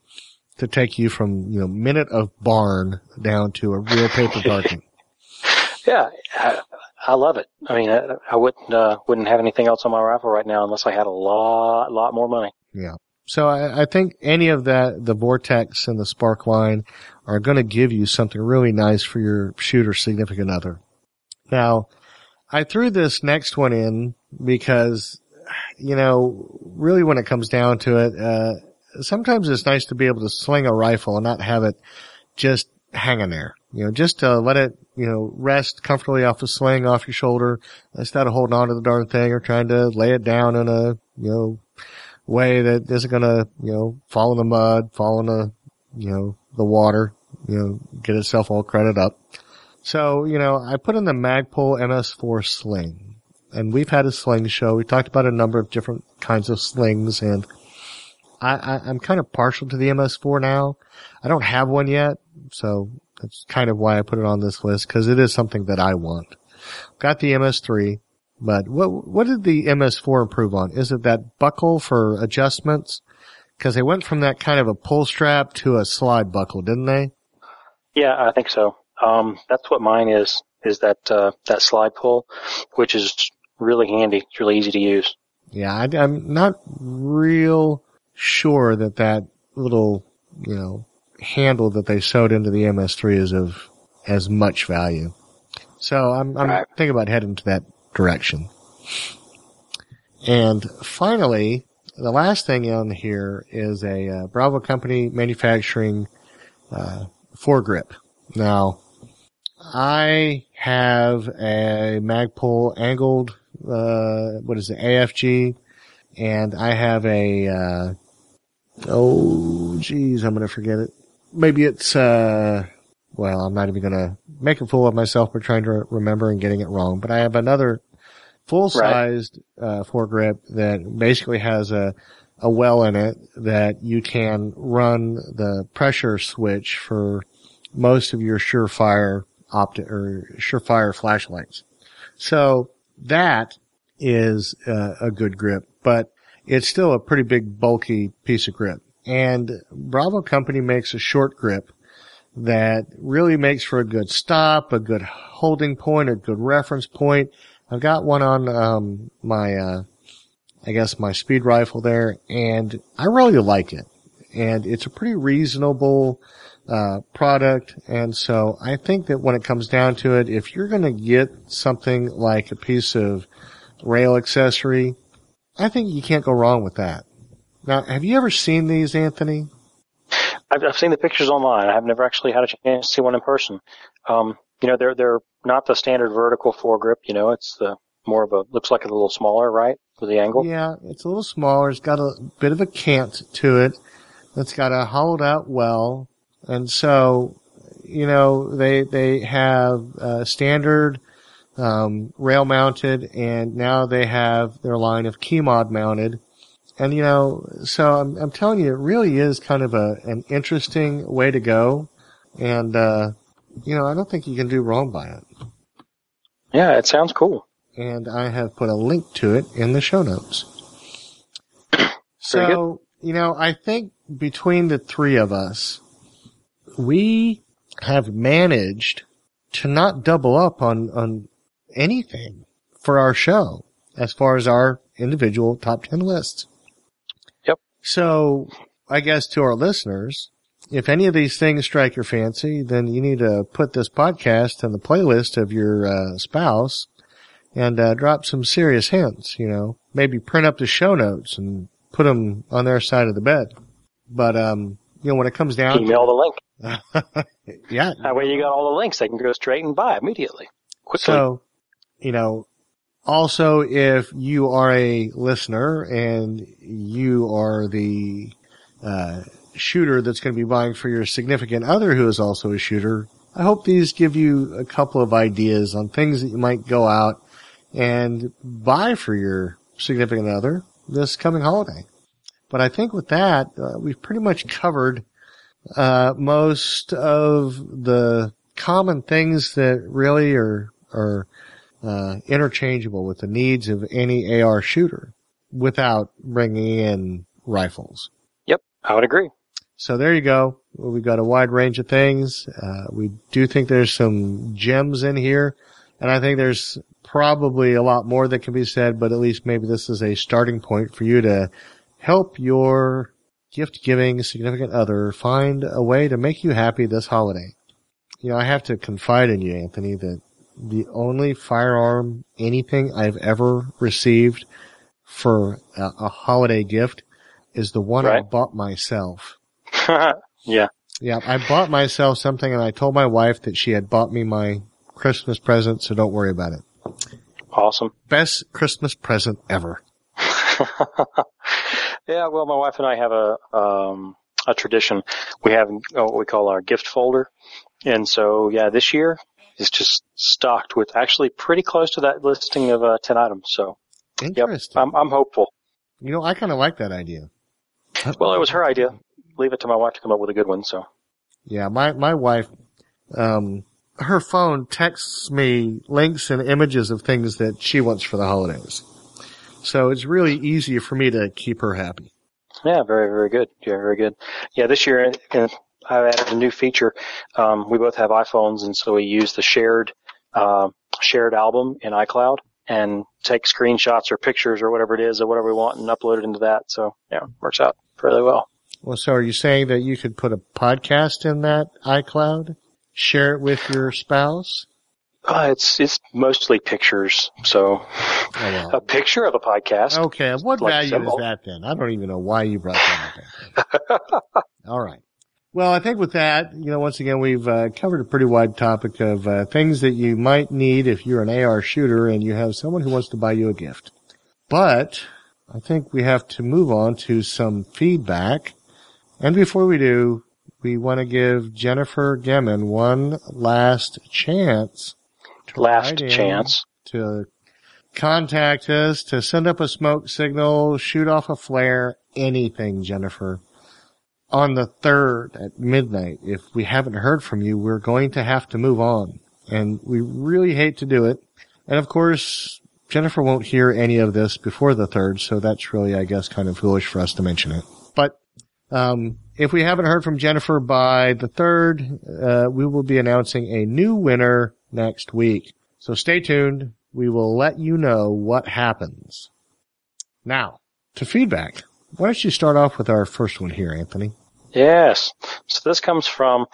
Speaker 2: to take you from, you know, minute of barn down to a real paper target.
Speaker 4: Yeah, I, I love it. I mean, I, I wouldn't uh, wouldn't have anything else on my rifle right now unless I had a lot lot more money.
Speaker 2: Yeah. So I, I think any of that, the Vortex and the Spark line are going to give you something really nice for your shooter significant other. Now, I threw this next one in because, you know, really when it comes down to it, uh, sometimes it's nice to be able to sling a rifle and not have it just hanging there. You know, just to let it, you know, rest comfortably off the sling off your shoulder instead of holding on to the darn thing or trying to lay it down in a, you know, way that isn't going to, you know, fall in the mud, fall in the, you know, the water, you know, get itself all credit up. So, you know, I put in the Magpul MS4 sling and we've had a sling show. We talked about a number of different kinds of slings and I, I, I'm kind of partial to the MS4 now. I don't have one yet. So that's kind of why I put it on this list because it is something that I want. Got the MS3, but what, what did the MS4 improve on? Is it that buckle for adjustments? Cause they went from that kind of a pull strap to a slide buckle, didn't they?
Speaker 4: Yeah, I think so. Um, that's what mine is, is that, uh, that slide pull, which is really handy. It's really easy to use.
Speaker 2: Yeah, I, I'm not real sure that that little, you know, handle that they sewed into the MS3 is of as much value. So I'm, I'm
Speaker 4: Right.
Speaker 2: thinking about heading to that direction. And finally, the last thing on here is a uh, Bravo company manufacturing uh, foregrip. Now, I have a Magpul angled, uh, what is it, AFG, and I have a, uh, oh, geez, I'm going to forget it. Maybe it's, uh, well, I'm not even going to make a fool of myself by trying to remember and getting it wrong, but I have another full-sized, uh, foregrip that basically has a, a well in it that you can run the pressure switch for most of your surefire optic or surefire flashlights. So that is uh, a good grip, but it's still a pretty big bulky piece of grip. And Bravo Company makes a short grip that really makes for a good stop, a good holding point, a good reference point. I've got one on um, my, uh, I guess my speed rifle there, and I really like it. And it's a pretty reasonable uh, product, and so I think that when it comes down to it, if you're going to get something like a piece of rail accessory, I think you can't go wrong with that. Now, have you ever seen these, Anthony?
Speaker 4: I've, I've seen the pictures online. I've never actually had a chance to see one in person. Um, you know, they're they're not the standard vertical foregrip. You know, it's the more of a looks like a little smaller, right, for the angle.
Speaker 2: Yeah, it's a little smaller. It's got a bit of a cant to it. It's got a hollowed out well. And so, you know, they, they have, uh, standard, um, rail mounted and now they have their line of key mod mounted. And you know, so I'm, I'm telling you, it really is kind of a, an interesting way to go. And, uh, you know, I don't think you can do wrong by it.
Speaker 4: Yeah, it sounds cool.
Speaker 2: and I have put a link to it in the show notes. So, you know, I think between the three of us, we have managed to not double up on, on anything for our show as far as our individual top 10 lists. So I guess to our listeners, if any of these things strike your fancy, then you need to put this podcast in the playlist of your uh, spouse and uh, drop some serious hints. You know, maybe print up the show notes and put them on their side of the bed. But um, you know, when it comes down,
Speaker 4: Email the link.
Speaker 2: to, yeah.
Speaker 4: That way you got all the links. They can go straight and buy immediately. Quickly.
Speaker 2: So, you know, also if you are a listener and you are the uh, shooter that's going to be buying for your significant other who is also a shooter, I hope these give you a couple of ideas on things that you might go out and buy for your significant other this coming holiday. But I think with that, uh, we've pretty much covered uh, most of the common things that really are are uh, interchangeable with the needs of any AR shooter without bringing in rifles.
Speaker 4: Yep, I would agree.
Speaker 2: So there you go. We've got a wide range of things. Uh, we do think there's some gems in here, and I think there's probably a lot more that can be said, but at least maybe this is a starting point for you to help your gift giving significant other find a way to make you happy this holiday. You know, I have to confide in you, Anthony, that the only firearm, anything I've ever received for a, a holiday gift is the one I bought myself.
Speaker 4: yeah.
Speaker 2: Yeah, I bought myself something and I told my wife that she had bought me my Christmas present, so don't worry about it.
Speaker 4: Awesome.
Speaker 2: Best Christmas present ever.
Speaker 4: yeah, well, my wife and I have a um, a tradition. We have uh, what we call our gift folder, and so yeah, this year is just stocked with actually pretty close to that listing of uh, ten items. So
Speaker 2: Interesting.
Speaker 4: I'm I'm hopeful.
Speaker 2: you know, I kind of like that idea.
Speaker 4: Well, it was her idea. Leave it to my wife to come up with a good one. So
Speaker 2: Yeah, my, my wife, um, her phone texts me links and images of things that she wants for the holidays. So it's really easy for me to keep her happy.
Speaker 4: yeah, very very good. Yeah, very good. Yeah, this year uh, I've added a new feature. Um, we both have iPhones, and so we use the shared uh, shared album in iCloud and take screenshots or pictures or whatever it is or whatever we want and upload it into that. So yeah, works out fairly well.
Speaker 2: Well, so are you saying that you could put a podcast in that iCloud? Share it with your spouse?
Speaker 4: Uh, it's it's mostly pictures. So
Speaker 2: Oh,
Speaker 4: a picture of a podcast.
Speaker 2: Okay, what
Speaker 4: Like
Speaker 2: value
Speaker 4: symbol.
Speaker 2: is that then? I don't even know why you brought that up. All right. Well, I think with that, you know, once again, we've uh, covered a pretty wide topic of uh, things that you might need if you're an AR shooter and you have someone who wants to buy you a gift. But I think we have to move on to some feedback. And before we do, we want to give Jennifer Gemin one last chance to
Speaker 4: Last chance.
Speaker 2: to contact us, to send up a smoke signal, shoot off a flare, anything, Jennifer. On the third at midnight, if we haven't heard from you, we're going to have to move on. And we really hate to do it. And of course, Jennifer won't hear any of this before the third, so that's really, I guess, kind of foolish for us to mention it. But um, if we haven't heard from Jennifer by the third, uh, we will be announcing a new winner next week. So stay tuned. We will let you know what happens. Now, to feedback. Why don't you start off with our first one here, Anthony?
Speaker 4: Yes. So this comes from,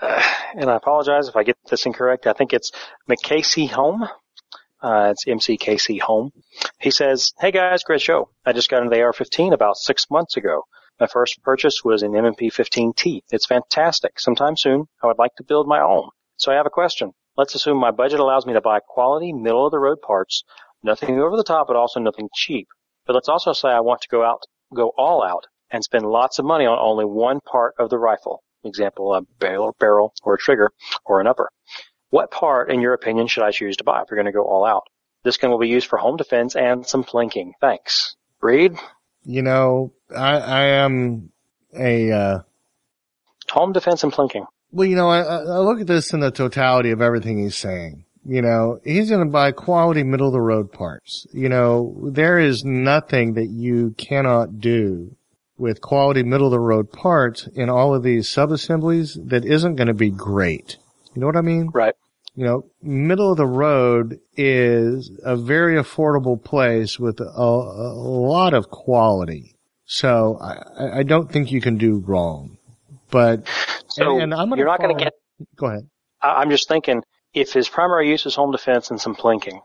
Speaker 4: uh, and I apologize if I get this incorrect. I think it's McCasey Home. Uh, it's MCKC Home. He says, Hey guys, great show. I just got the AR-15 about six months ago. My first purchase was an M&P 15T. It's fantastic. Sometime soon, I would like to build my own. So I have a question. Let's assume my budget allows me to buy quality, middle of the road parts, nothing over the top, but also nothing cheap. But let's also say I want to go out, go all out and spend lots of money on only one part of the rifle. Example, a barrel, barrel or a trigger or an upper. What part, in your opinion, should I choose to buy if you're going to go all out? This gun will be used for home defense and some plinking. Thanks. Reed,
Speaker 2: You know, I, I am a, uh,
Speaker 4: home defense and plinking.
Speaker 2: well, you know, I, I I look at this in the totality of everything he's saying. You know, he's going to buy quality middle of the road parts. You know, there is nothing that you cannot do with quality middle of the road parts in all of these sub-assemblies that isn't going to be great. You know what I mean?
Speaker 4: Right.
Speaker 2: you know, middle of the road is a very affordable place with a, a lot of quality. So I, I don't think you can do wrong. But
Speaker 4: So
Speaker 2: and, and
Speaker 4: you're not going to get
Speaker 2: go ahead.
Speaker 4: I'm just thinking if his primary use is home defense and some plinking,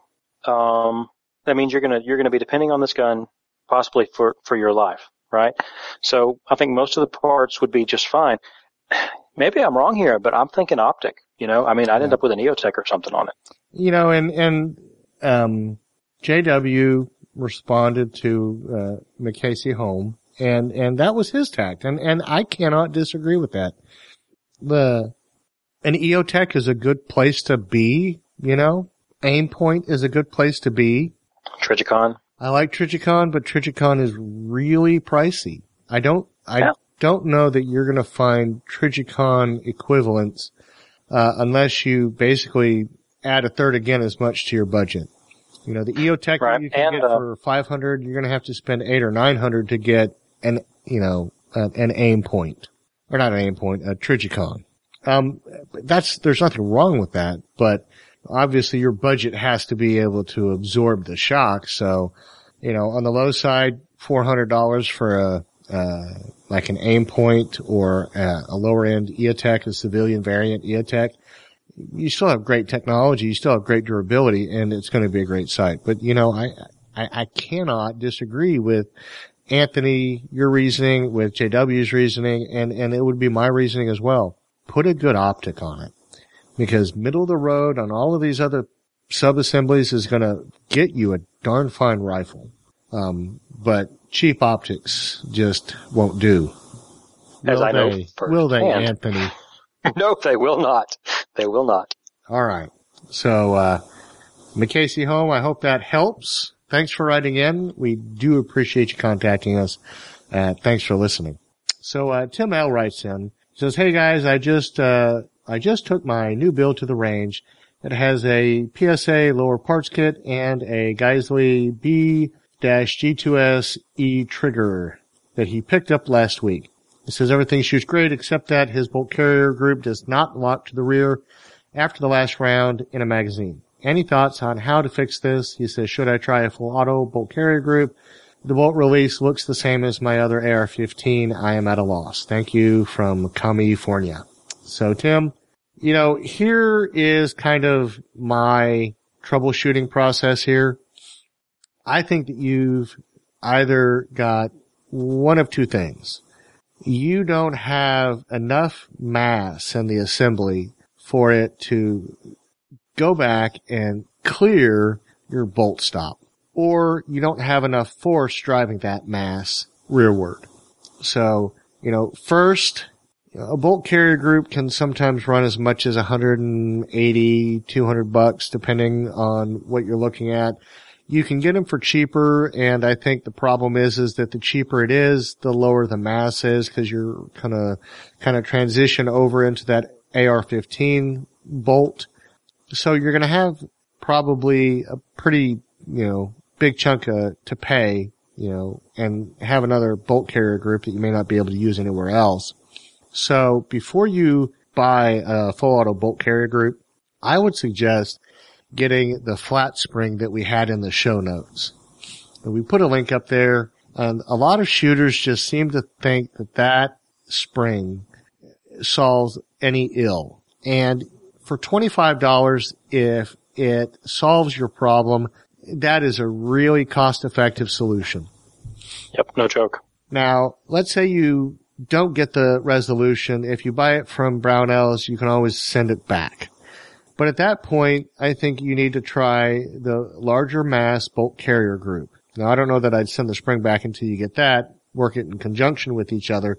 Speaker 4: um, that means you're gonna you're gonna be depending on this gun possibly for for your life, right? So I think most of the parts would be just fine. Maybe I'm wrong here, but I'm thinking optic. You know, I mean, I'd end up with an EOTech or something on it.
Speaker 2: You know, and and um, JW responded to uh, McCasey Home, and and that was his tact, and and I cannot disagree with that. The an EOTech is a good place to be. You know, Aimpoint is a good place to be.
Speaker 4: Trijicon.
Speaker 2: I like Trijicon, but Trijicon is really pricey. I don't, I
Speaker 4: Yeah.
Speaker 2: don't know that you're going to find Trijicon equivalents, uh, unless you basically add a third again as much to your budget. You know, the EOTech
Speaker 4: Right.
Speaker 2: you can
Speaker 4: And,
Speaker 2: get
Speaker 4: uh,
Speaker 2: for 500, you're going to have to spend eight or 900 to get an, you know, uh, an Aimpoint, or not an Aimpoint, a Trijicon. Um, that's there's nothing wrong with that, but obviously your budget has to be able to absorb the shock. So, you know, on the low side, four hundred dollars for a uh, like an Aimpoint or a, a lower end EOTech, a civilian variant EOTech. You still have great technology, you still have great durability, and it's going to be a great sight. But you know, I, I, I cannot disagree with Anthony, your reasoning, with JW's reasoning, and, and it would be my reasoning as well. Put a good optic on it. Because middle of the road on all of these other sub-assemblies is going to get you a darn fine rifle. Um, but cheap optics just won't do.
Speaker 4: As
Speaker 2: Will
Speaker 4: I know
Speaker 2: they? Will they,
Speaker 4: firsthand.
Speaker 2: Anthony?
Speaker 4: no, they will not. They will not.
Speaker 2: All right. So, uh, McCasey Home, I hope that helps. Thanks for writing in. We do appreciate you contacting us. Uh, thanks for listening. So, uh, Tim L writes in, says, Hey guys, I just, uh, I just took my new build to the range. It has a PSA lower parts kit and a Geissele B-G2S E trigger that he picked up last week. He says everything shoots great except that his bolt carrier group does not lock to the rear after the last round in a magazine. Any thoughts on how to fix this? He says, should I try a full auto bolt carrier group? The bolt release looks the same as my other AR-15. I am at a loss. Thank you from California. So Tim, you know, here is kind of my troubleshooting process here. I think that you've either got one of two things. You don't have enough mass in the assembly for it to go back and clear your bolt stop. Or you don't have enough force driving that mass rearward. So, you know, first, a bolt carrier group can sometimes run as much as 180, 200 bucks depending on what you're looking at. You can get them for cheaper and I think the problem is, is that the cheaper it is, the lower the mass is because you're kind of, kind of transition over into that AR-15 bolt. So you're going to have probably a pretty, you know, big chunk uh, to pay, you know, and have another bolt carrier group that you may not be able to use anywhere else. So before you buy a full auto bolt carrier group, I would suggest getting the flat spring that we had in the show notes. And we put a link up there and a lot of shooters just seem to think that that spring solves any ill. And for $25, if it solves your problem, that is a really cost effective solution.
Speaker 4: Yep, no joke.
Speaker 2: Now, let's say you don't get the resolution. If you buy it from Brownells, you can always send it back. But at that point, I think you need to try the larger mass bolt carrier group. Now, I don't know that I'd send the spring back until you get that, work it in conjunction with each other,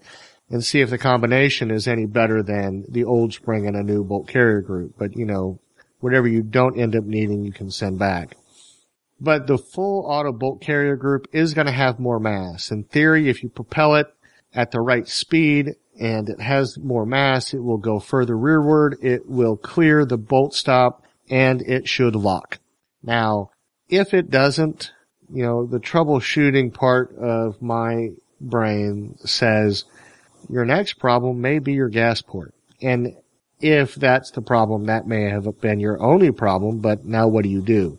Speaker 2: and see if the combination is any better than the old spring and a new bolt carrier group. But, you know, whatever you don't end up needing, you can send back. But the full auto bolt carrier group is going to have more mass. In theory, if you propel it at the right speed and it has more mass, it will go further rearward. It will clear the bolt stop and it should lock. Now, if it doesn't, you know, the troubleshooting part of my brain says your next problem may be your gas port. And if that's the problem, that may have been your only problem, but now what do you do?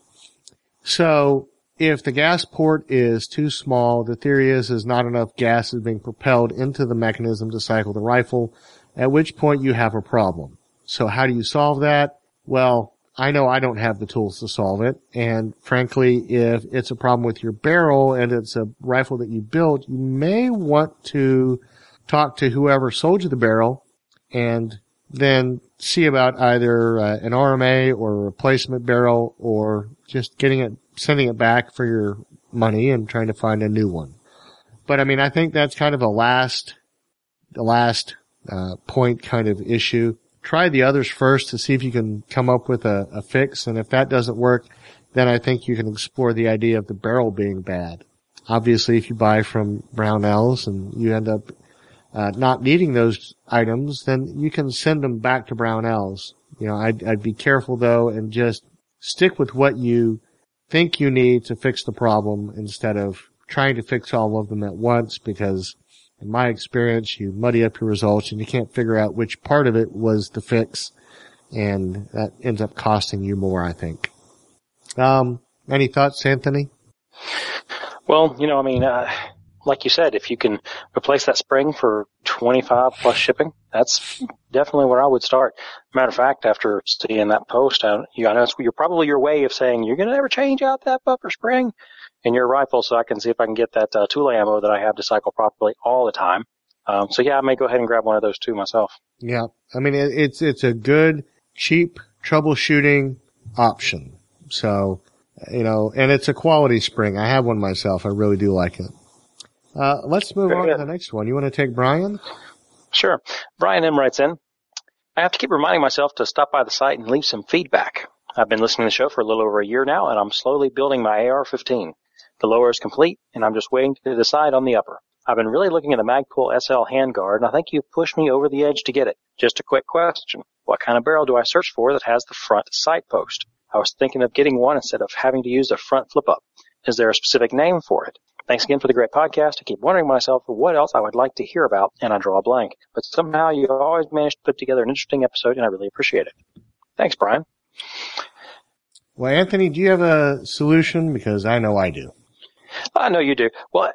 Speaker 2: So if the gas port is too small, the theory is is not enough gas is being propelled into the mechanism to cycle the rifle, at which point you have a problem. So how do you solve that? Well, I know I don't have the tools to solve it. And frankly, if it's a problem with your barrel and it's a rifle that you built, you may want to talk to whoever sold you the barrel and then see about either uh, an RMA or a replacement barrel or just getting it, sending it back for your money and trying to find a new one. But I mean, I think that's kind of a last, the last uh, point kind of issue. Try the others first to see if you can come up with a, a fix. And if that doesn't work, then I think you can explore the idea of the barrel being bad. Obviously, if you buy from Brownells and you end up uh, not needing those items, then you can send them back to Brownells. You know, I'd, I'd be careful though and just stick with what you think you need to fix the problem instead of trying to fix all of them at once because in my experience, you muddy up your results and you can't figure out which part of it was the fix and that ends up costing you more, I think. Um, any thoughts, Anthony?
Speaker 4: Well, you know, I mean, uh, like you said, if you can replace that spring for 25 plus shipping, that's definitely where I would start. Matter of fact, after seeing that post, I, you, I know you're probably your way of saying you're going to never change out that buffer spring in your rifle so I can see if I can get that uh, tool ammo that I have to cycle properly all the time. Um, so yeah, I may go ahead and grab one of those too myself.
Speaker 2: Yeah. I mean, it, it's, it's a good, cheap troubleshooting option. So, you know, and it's a quality spring. I have one myself. I really do like it. Uh, let's move
Speaker 4: Very
Speaker 2: on
Speaker 4: good.
Speaker 2: to the next one. You want to take Brian?
Speaker 4: Sure. Brian M. writes in, I have to keep reminding myself to stop by the site and leave some feedback. I've been listening to the show for a little over a year now, and I'm slowly building my AR-15. The lower is complete, and I'm just waiting to decide on the upper. I've been really looking at the Magpul SL handguard, and I think you've pushed me over the edge to get it. Just a quick question. What kind of barrel do I search for that has the front sight post? I was thinking of getting one instead of having to use the front flip up. Is there a specific name for it? Thanks again for the great podcast. I keep wondering myself what else I would like to hear about, and I draw a blank. But somehow you always manage to put together an interesting episode, and I really appreciate it. Thanks, Brian.
Speaker 2: Well, Anthony, do you have a solution? Because I know I do.
Speaker 4: I know you do. Well,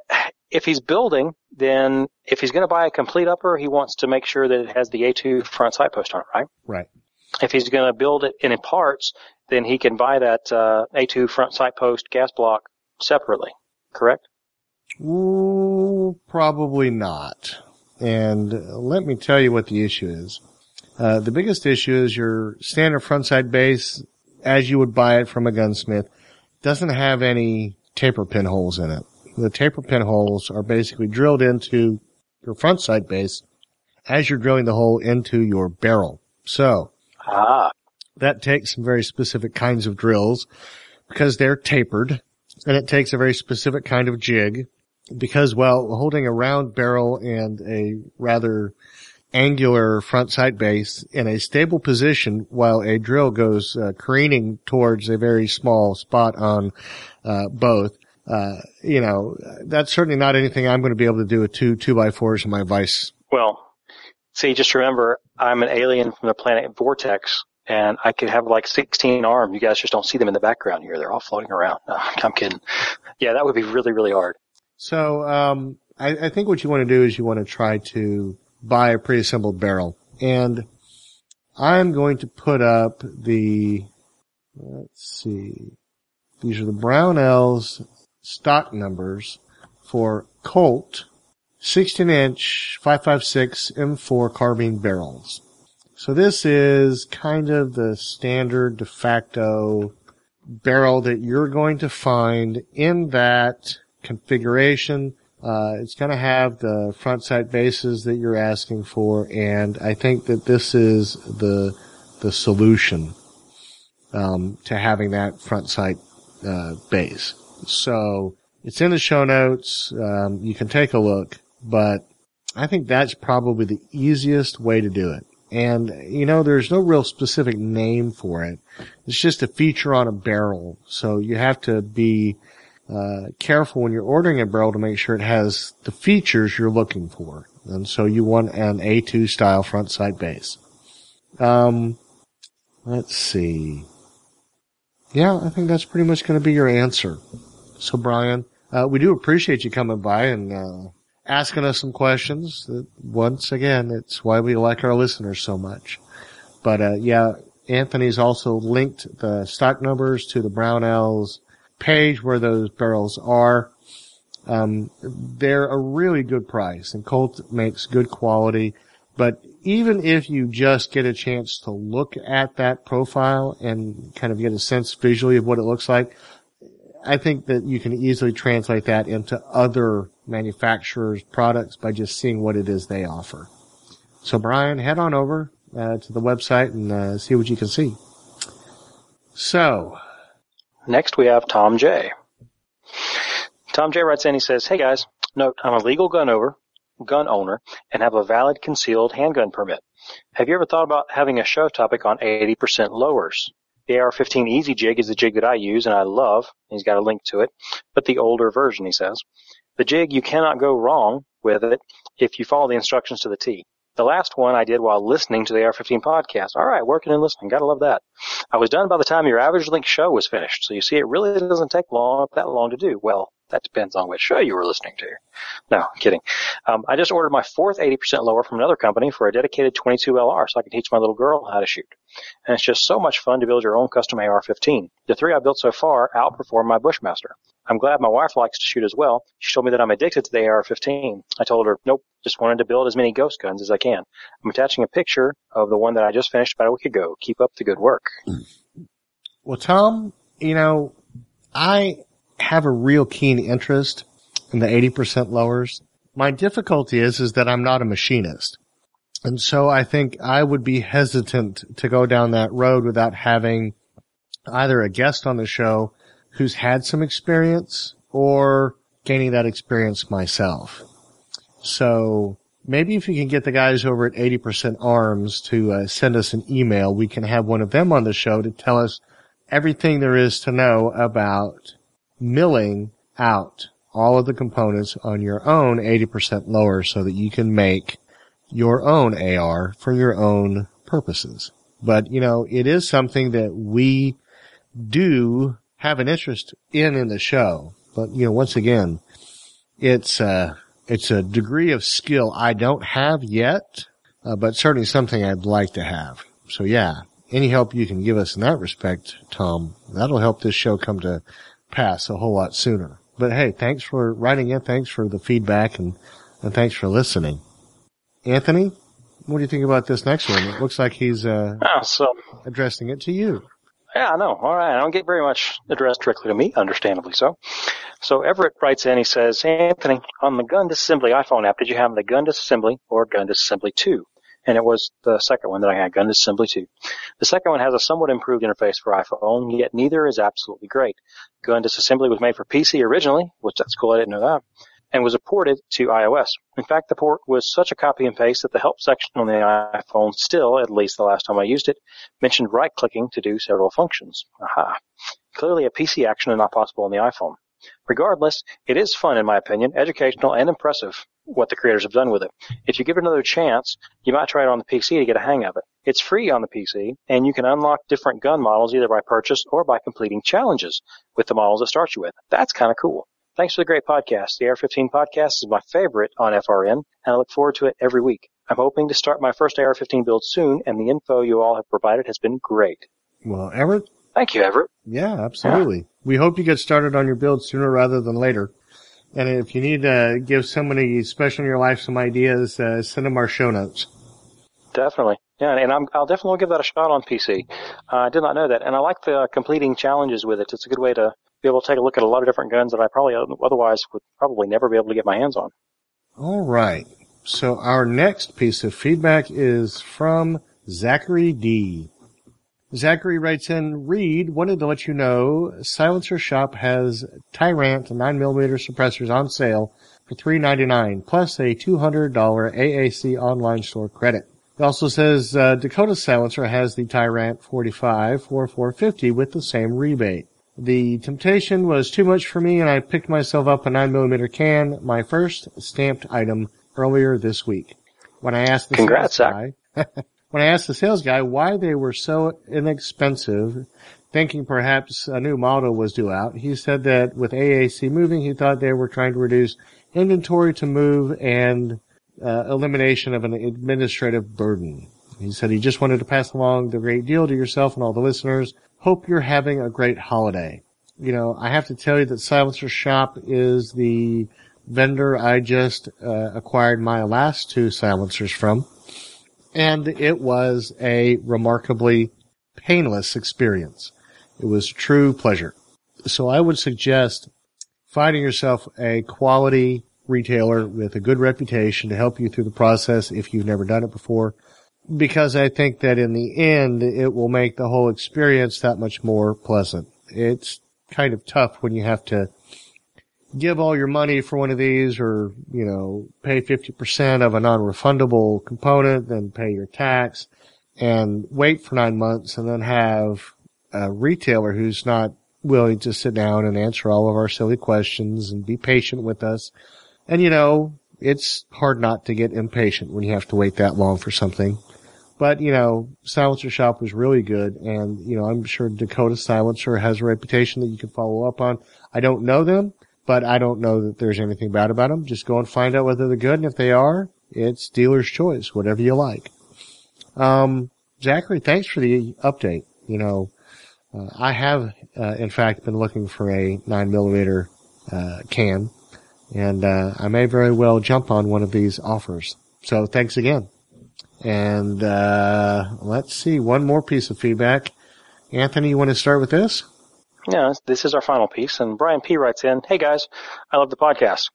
Speaker 4: if he's building, then if he's going to buy a complete upper, he wants to make sure that it has the A2 front sight post on it, right?
Speaker 2: Right.
Speaker 4: If he's going to build it in parts, then he can buy that uh, A2 front sight post gas block separately, correct?
Speaker 2: Ooh, probably not. And let me tell you what the issue is. Uh, the biggest issue is your standard front sight base, as you would buy it from a gunsmith, doesn't have any taper pin holes in it. The taper pin holes are basically drilled into your front sight base as you're drilling the hole into your barrel. So
Speaker 4: Ah,
Speaker 2: that takes some very specific kinds of drills because they're tapered and it takes a very specific kind of jig because, well, holding a round barrel and a rather angular front sight base in a stable position while a drill goes uh, careening towards a very small spot on uh, both. Uh, you know, that's certainly not anything I'm going to be able to do with two two by fours in my vice.
Speaker 4: well, see, just remember, I'm an alien from the planet Vortex, and I could have like 16 arms. You guys just don't see them in the background here. They're all floating around. No, I'm kidding. Yeah, that would be really, really hard.
Speaker 2: So, um, I, I think what you want to do is you want to try to buy a pre-assembled barrel. And I'm going to put up the, let's see, these are the Brownells stock numbers for Colt 16 inch 556 M4 carbine barrels. So this is kind of the standard de facto barrel that you're going to find in that configuration. Uh, it's going to have the front sight bases that you're asking for, and I think that this is the the solution um, to having that front sight uh, base. So it's in the show notes. Um, you can take a look, but I think that's probably the easiest way to do it. And you know, there's no real specific name for it. It's just a feature on a barrel. So you have to be uh, careful when you're ordering a barrel to make sure it has the features you're looking for. And so you want an A2 style front sight base. Um, let's see. Yeah, I think that's pretty much going to be your answer. So Brian, uh, we do appreciate you coming by and, uh, asking us some questions. Once again, it's why we like our listeners so much. But, uh, yeah, Anthony's also linked the stock numbers to the Brownells page where those barrels are. Um, they're a really good price and Colt makes good quality. But even if you just get a chance to look at that profile and kind of get a sense visually of what it looks like, I think that you can easily translate that into other manufacturers' products by just seeing what it is they offer. So Brian, head on over uh, to the website and uh, see what you can see. So,
Speaker 4: Next, we have Tom J. Tom J writes in, he says, Hey guys, note, I'm a legal gun over, gun owner and have a valid concealed handgun permit. Have you ever thought about having a show topic on 80% lowers? The AR-15 Easy Jig is the jig that I use and I love. He's got a link to it, but the older version, he says. The jig, you cannot go wrong with it if you follow the instructions to the T. The last one I did while listening to the AR-15 podcast. All right, working and listening. Gotta love that. I was done by the time your average length show was finished. So you see, it really doesn't take long, that long to do. Well, that depends on which show you were listening to. No, kidding. Um, I just ordered my fourth 80% lower from another company for a dedicated 22 LR so I can teach my little girl how to shoot. And it's just so much fun to build your own custom AR-15. The three I built so far outperform my Bushmaster. I'm glad my wife likes to shoot as well. She told me that I'm addicted to the AR-15. I told her, nope, just wanted to build as many ghost guns as I can. I'm attaching a picture of the one that I just finished about a week ago. Keep up the good work.
Speaker 2: Well, Tom, you know, I have a real keen interest in the 80% lowers. My difficulty is, is that I'm not a machinist. And so I think I would be hesitant to go down that road without having either a guest on the show who's had some experience or gaining that experience myself. So maybe if you can get the guys over at 80% arms to uh, send us an email, we can have one of them on the show to tell us everything there is to know about milling out all of the components on your own 80% lower so that you can make your own AR for your own purposes. But, you know, it is something that we do have an interest in in the show. But, you know, once again, it's, uh, it's a degree of skill I don't have yet, uh, but certainly something I'd like to have. So yeah, any help you can give us in that respect, Tom, that'll help this show come to pass a whole lot sooner. But hey, thanks for writing in. Thanks for the feedback and, and thanks for listening. Anthony, what do you think about this next one? It looks like he's, uh,
Speaker 4: Oh, so
Speaker 2: addressing it to you.
Speaker 4: Yeah, I know. All right. I don't get very much addressed directly to me, understandably so. So Everett writes in, he says, Anthony, on the gun disassembly iPhone app, did you have the gun disassembly or gun disassembly 2? And it was the second one that I had, gun disassembly 2. The second one has a somewhat improved interface for iPhone, yet neither is absolutely great. Gun disassembly was made for PC originally, which that's cool, I didn't know that, and was ported to iOS. In fact, the port was such a copy and paste that the help section on the iPhone still, at least the last time I used it, mentioned right clicking to do several functions. Aha. Clearly a PC action and not possible on the iPhone. Regardless, it is fun in my opinion, educational and impressive what the creators have done with it. If you give it another chance, you might try it on the PC to get a hang of it. It's free on the PC, and you can unlock different gun models either by purchase or by completing challenges with the models it starts you with. That's kind of cool. Thanks for the great podcast. The AR-15 podcast is my favorite on FRN, and I look forward to it every week. I'm hoping to start my first AR-15 build soon, and the info you all have provided has been great.
Speaker 2: Well, Everett,
Speaker 4: Thank you, Everett.
Speaker 2: Yeah, absolutely. We hope you get started on your build sooner rather than later. And if you need to give somebody special in your life some ideas, uh, send them our show notes.
Speaker 4: Definitely. Yeah, and I'm, I'll definitely give that a shot on PC. Uh, I did not know that. And I like the uh, completing challenges with it. It's a good way to be able to take a look at a lot of different guns that I probably otherwise would probably never be able to get my hands on.
Speaker 2: All right. So our next piece of feedback is from Zachary D. Zachary writes in, Reed wanted to let you know Silencer Shop has Ti-Rant 9mm suppressors on sale for $3.99 plus a $200 AAC online store credit. It also says uh, Dakota Silencer has the Ti-Rant 45 for 450 with the same rebate. The temptation was too much for me and I picked myself up a 9mm can, my first stamped item earlier this week. When I asked the
Speaker 4: Congrats,
Speaker 2: sales guy, when I asked the sales guy why they were so inexpensive, thinking perhaps a new model was due out, he said that with AAC moving, he thought they were trying to reduce inventory to move and uh, elimination of an administrative burden. He said he just wanted to pass along the great deal to yourself and all the listeners. Hope you're having a great holiday. You know, I have to tell you that Silencer Shop is the vendor I just uh, acquired my last two silencers from. And it was a remarkably painless experience. It was true pleasure. So I would suggest finding yourself a quality retailer with a good reputation to help you through the process if you've never done it before. Because I think that in the end, it will make the whole experience that much more pleasant. It's kind of tough when you have to give all your money for one of these or, you know, pay 50% of a non-refundable component, then pay your tax and wait for nine months and then have a retailer who's not willing to sit down and answer all of our silly questions and be patient with us. And you know, it's hard not to get impatient when you have to wait that long for something. But, you know, Silencer Shop was really good and, you know, I'm sure Dakota Silencer has a reputation that you can follow up on. I don't know them, but I don't know that there's anything bad about them. Just go and find out whether they're good and if they are, it's dealer's choice, whatever you like. Um, Zachary, thanks for the update. You know, uh, I have, uh, in fact, been looking for a nine millimeter, uh, can and, uh, I may very well jump on one of these offers. So thanks again. And, uh, let's see, one more piece of feedback. Anthony, you want to start with this?
Speaker 4: Yeah, this is our final piece, and Brian P writes in, Hey guys, I love the podcast.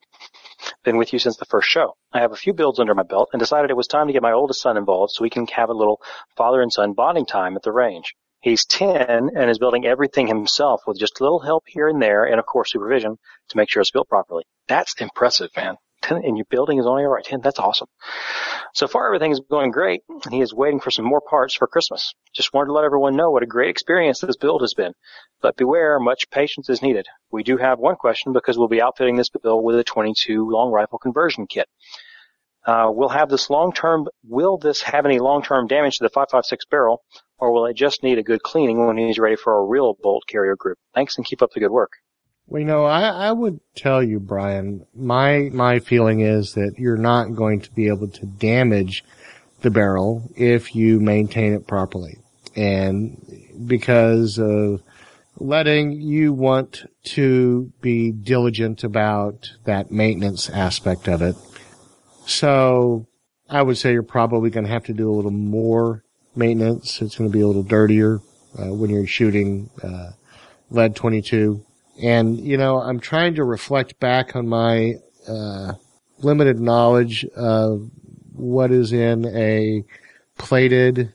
Speaker 4: Been with you since the first show. I have a few builds under my belt and decided it was time to get my oldest son involved so we can have a little father and son bonding time at the range. He's 10 and is building everything himself with just a little help here and there and of course supervision to make sure it's built properly. That's impressive, man. 10 and your building is only alright 10. That's awesome. So far everything is going great and he is waiting for some more parts for Christmas. Just wanted to let everyone know what a great experience this build has been. But beware, much patience is needed. We do have one question because we'll be outfitting this build with a 22 long rifle conversion kit. Uh, we'll have this long-term, will this have any long-term damage to the 5.56 barrel, or will it just need a good cleaning when he's ready for a real bolt carrier group? Thanks and keep up the good work.
Speaker 2: Well, you know, I, I would tell you, Brian, my, my feeling is that you're not going to be able to damage the barrel if you maintain it properly. And because of letting you want to be diligent about that maintenance aspect of it. So I would say you're probably going to have to do a little more maintenance. It's going to be a little dirtier uh, when you're shooting uh, lead 22. And you know, I'm trying to reflect back on my uh, limited knowledge of what is in a plated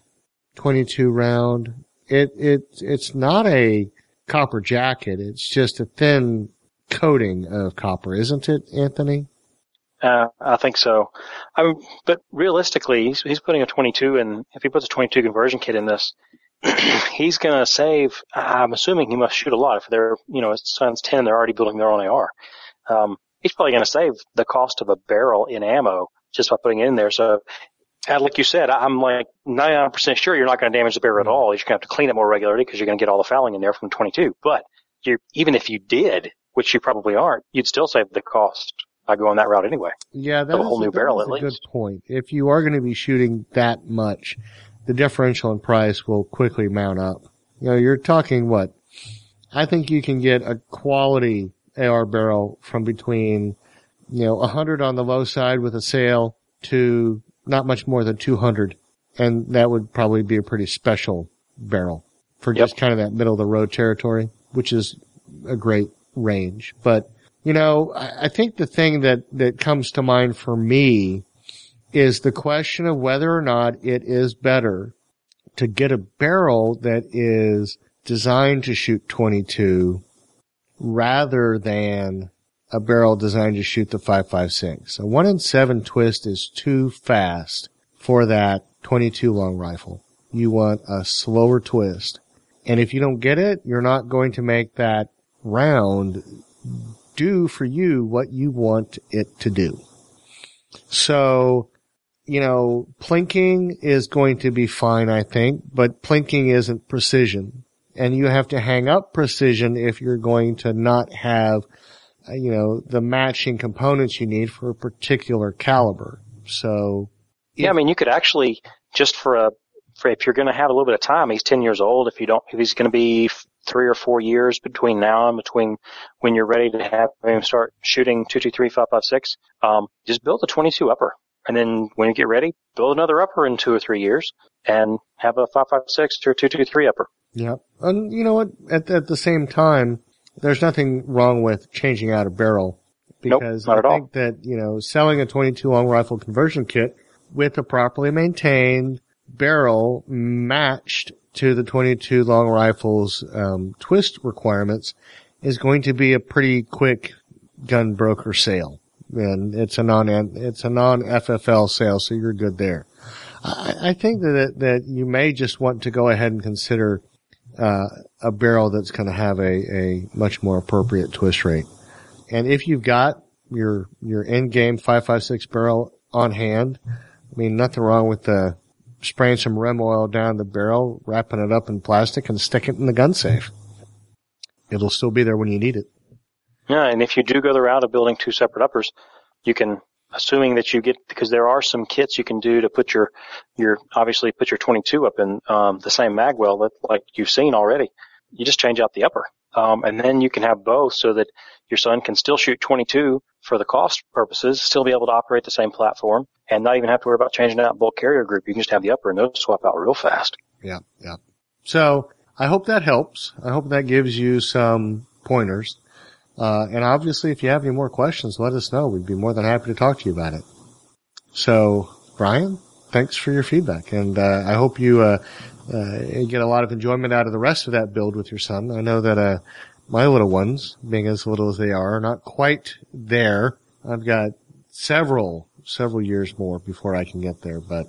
Speaker 2: 22 round. It it it's not a copper jacket. It's just a thin coating of copper, isn't it, Anthony?
Speaker 4: Uh, I think so. I mean, but realistically, he's, he's putting a 22 in. If he puts a 22 conversion kit in this, he's going to save. I'm assuming he must shoot a lot. If they're, you know, his son's 10, they're already building their own AR. Um, he's probably going to save the cost of a barrel in ammo just by putting it in there. So, like you said, I'm like 99% sure you're not going to damage the barrel at all. You're going to have to clean it more regularly because you're going to get all the fouling in there from 22. But you, even if you did, which you probably aren't, you'd still save the cost by going that route anyway.
Speaker 2: Yeah, that's
Speaker 4: a whole new barrel at
Speaker 2: a
Speaker 4: least.
Speaker 2: good point. If you are going to be shooting that much, the differential in price will quickly mount up. You know, you're talking what? I think you can get a quality AR barrel from between, you know, 100 on the low side with a sale to not much more than 200. And that would probably be a pretty special barrel for
Speaker 4: Yep.
Speaker 2: just kind of that middle of the road territory, which is a great range. But, you know, I, I think the thing that, that comes to mind for me is the question of whether or not it is better to get a barrel that is designed to shoot 22 rather than a barrel designed to shoot the 5.56. A 1 in 7 twist is too fast for that 22 long rifle. You want a slower twist. And if you don't get it, you're not going to make that round do for you what you want it to do. So, you know, plinking is going to be fine, I think, but plinking isn't precision. And you have to hang up precision if you're going to not have, uh, you know, the matching components you need for a particular caliber. So,
Speaker 4: Yeah, I mean, you could actually just for a for if you're going to have a little bit of time, he's 10 years old. If you don't, if he's going to be three or four years between now and between when you're ready to have him start shooting 223, 556, um, just build a 22 upper. And then when you get ready, build another upper in two or three years and have a 556 or 223 upper.
Speaker 2: yeah. And you know what? At, at the same time, there's nothing wrong with changing out a barrel
Speaker 4: Nope,
Speaker 2: because
Speaker 4: not
Speaker 2: I
Speaker 4: at all.
Speaker 2: think that, you know, selling a 22 long rifle conversion kit with a properly maintained barrel matched to the 22 long rifle's um, twist requirements is going to be a pretty quick gun broker sale. And it's a non, it's a non FFL sale, so you're good there. I, I think that, that you may just want to go ahead and consider uh, a barrel that's going to have a, a much more appropriate twist rate. And if you've got your, your end game 556 barrel on hand, I mean, nothing wrong with the spraying some rem oil down the barrel, wrapping it up in plastic and stick it in the gun safe. It'll still be there when you need it.
Speaker 4: Yeah, and if you do go the route of building two separate uppers, you can, assuming that you get, because there are some kits you can do to put your, your, obviously put your 22 up in, um, the same magwell that, like you've seen already. You just change out the upper. Um, and then you can have both so that your son can still shoot 22 for the cost purposes, still be able to operate the same platform, and not even have to worry about changing out bolt carrier group. You can just have the upper and those swap out real fast.
Speaker 2: Yeah, yeah. So I hope that helps. I hope that gives you some pointers. Uh, and obviously, if you have any more questions, let us know. We'd be more than happy to talk to you about it. So, Brian, thanks for your feedback, and uh, I hope you uh, uh, get a lot of enjoyment out of the rest of that build with your son. I know that uh, my little ones, being as little as they are, are not quite there. I've got several, several years more before I can get there, but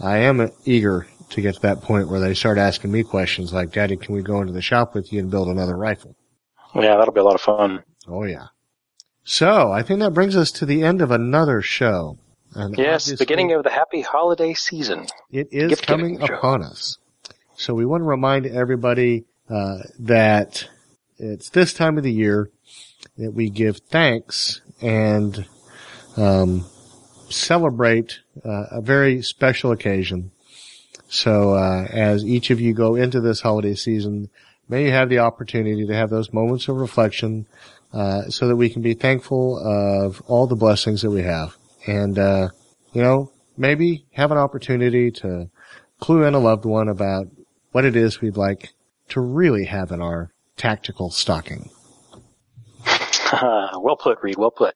Speaker 2: I am eager to get to that point where they start asking me questions like, Daddy, can we go into the shop with you and build another rifle?
Speaker 4: Yeah, that'll be a lot of fun.
Speaker 2: Oh yeah. So I think that brings us to the end of another show. And
Speaker 4: Yes, beginning of the happy holiday season.
Speaker 2: it is
Speaker 4: gift
Speaker 2: coming
Speaker 4: giving show.
Speaker 2: upon us. So we want to remind everybody uh, that it's this time of the year that we give thanks and um, celebrate uh, a very special occasion. So uh, as each of you go into this holiday season, may you have the opportunity to have those moments of reflection, uh, so that we can be thankful of all the blessings that we have, and uh, you know maybe have an opportunity to clue in a loved one about what it is we'd like to really have in our tactical stocking.
Speaker 4: well put, Reed. Well put.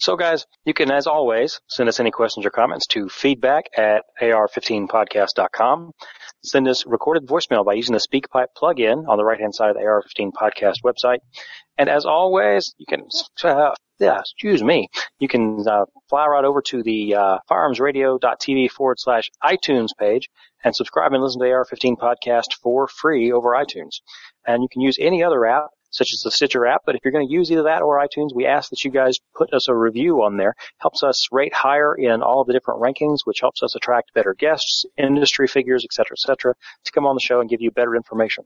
Speaker 4: So guys, you can, as always, send us any questions or comments to feedback at ar15podcast.com. Send us recorded voicemail by using the SpeakPipe plugin on the right-hand side of the AR15 podcast website. And as always, you can, uh, yeah, excuse me, you can uh, fly right over to the uh, firearmsradio.tv forward slash iTunes page and subscribe and listen to the AR15 podcast for free over iTunes. And you can use any other app such as the Stitcher app. But if you're going to use either that or iTunes, we ask that you guys put us a review on there. Helps us rate higher in all of the different rankings, which helps us attract better guests, industry figures, et cetera, et cetera, to come on the show and give you better information.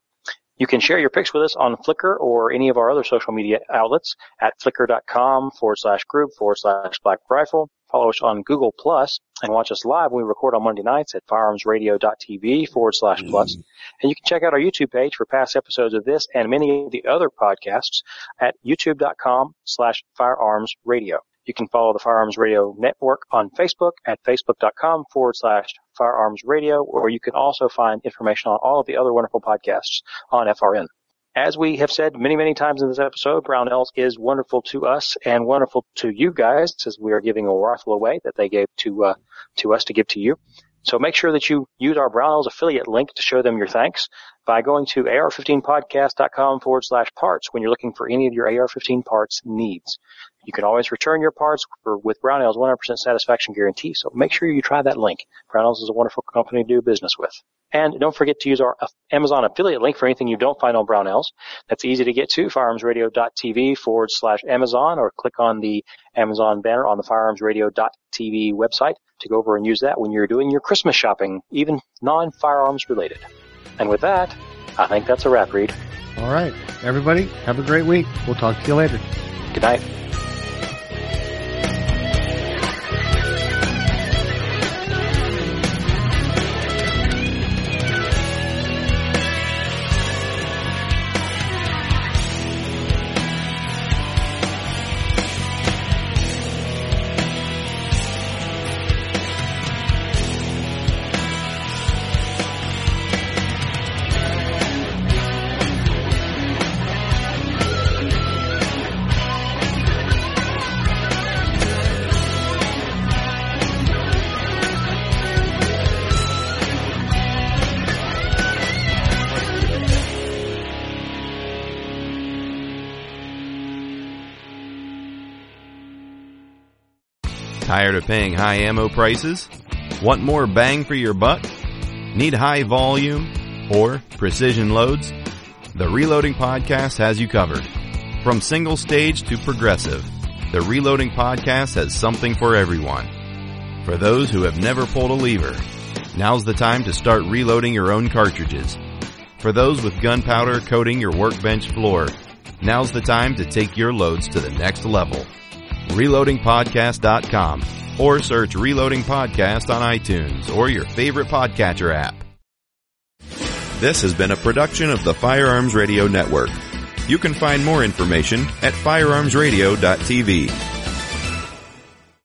Speaker 4: You can share your pics with us on Flickr or any of our other social media outlets at flickr.com forward slash group forward slash black rifle. Follow us on Google Plus and watch us live when we record on Monday nights at firearmsradio.tv forward slash plus. Mm-hmm. And you can check out our YouTube page for past episodes of this and many of the other podcasts at youtube.com slash firearms radio. You can follow the Firearms Radio Network on Facebook at facebook.com forward slash firearms radio, or you can also find information on all of the other wonderful podcasts on FRN. As we have said many, many times in this episode, Brownells is wonderful to us and wonderful to you guys as we are giving a rifle away that they gave to, uh, to us to give to you. So make sure that you use our Brownells affiliate link to show them your thanks by going to ar15podcast.com forward slash parts when you're looking for any of your AR15 parts needs. You can always return your parts with Brownells 100% satisfaction guarantee. So make sure you try that link. Brownells is a wonderful company to do business with. And don't forget to use our Amazon affiliate link for anything you don't find on Brownells. That's easy to get to, firearmsradio.tv forward slash Amazon, or click on the Amazon banner on the firearmsradio.tv website to go over and use that when you're doing your Christmas shopping, even non-firearms related. And with that, I think that's a wrap, Reed.
Speaker 2: All right, everybody, have a great week. We'll talk to you later.
Speaker 4: Good night.
Speaker 1: Tired of paying high ammo prices? Want more bang for your buck? Need high volume, or precision loads, the Reloading Podcast has you covered. From single stage to progressive, the Reloading Podcast has something for everyone. For those who have never pulled a lever, now's the time to start reloading your own cartridges. For those with gunpowder coating your workbench floor, now's the time to take your loads to the next level. ReloadingPodcast.com or search Reloading Podcast on iTunes or your favorite podcatcher app. This has been a production of the Firearms Radio Network. You can find more information at firearmsradio.tv.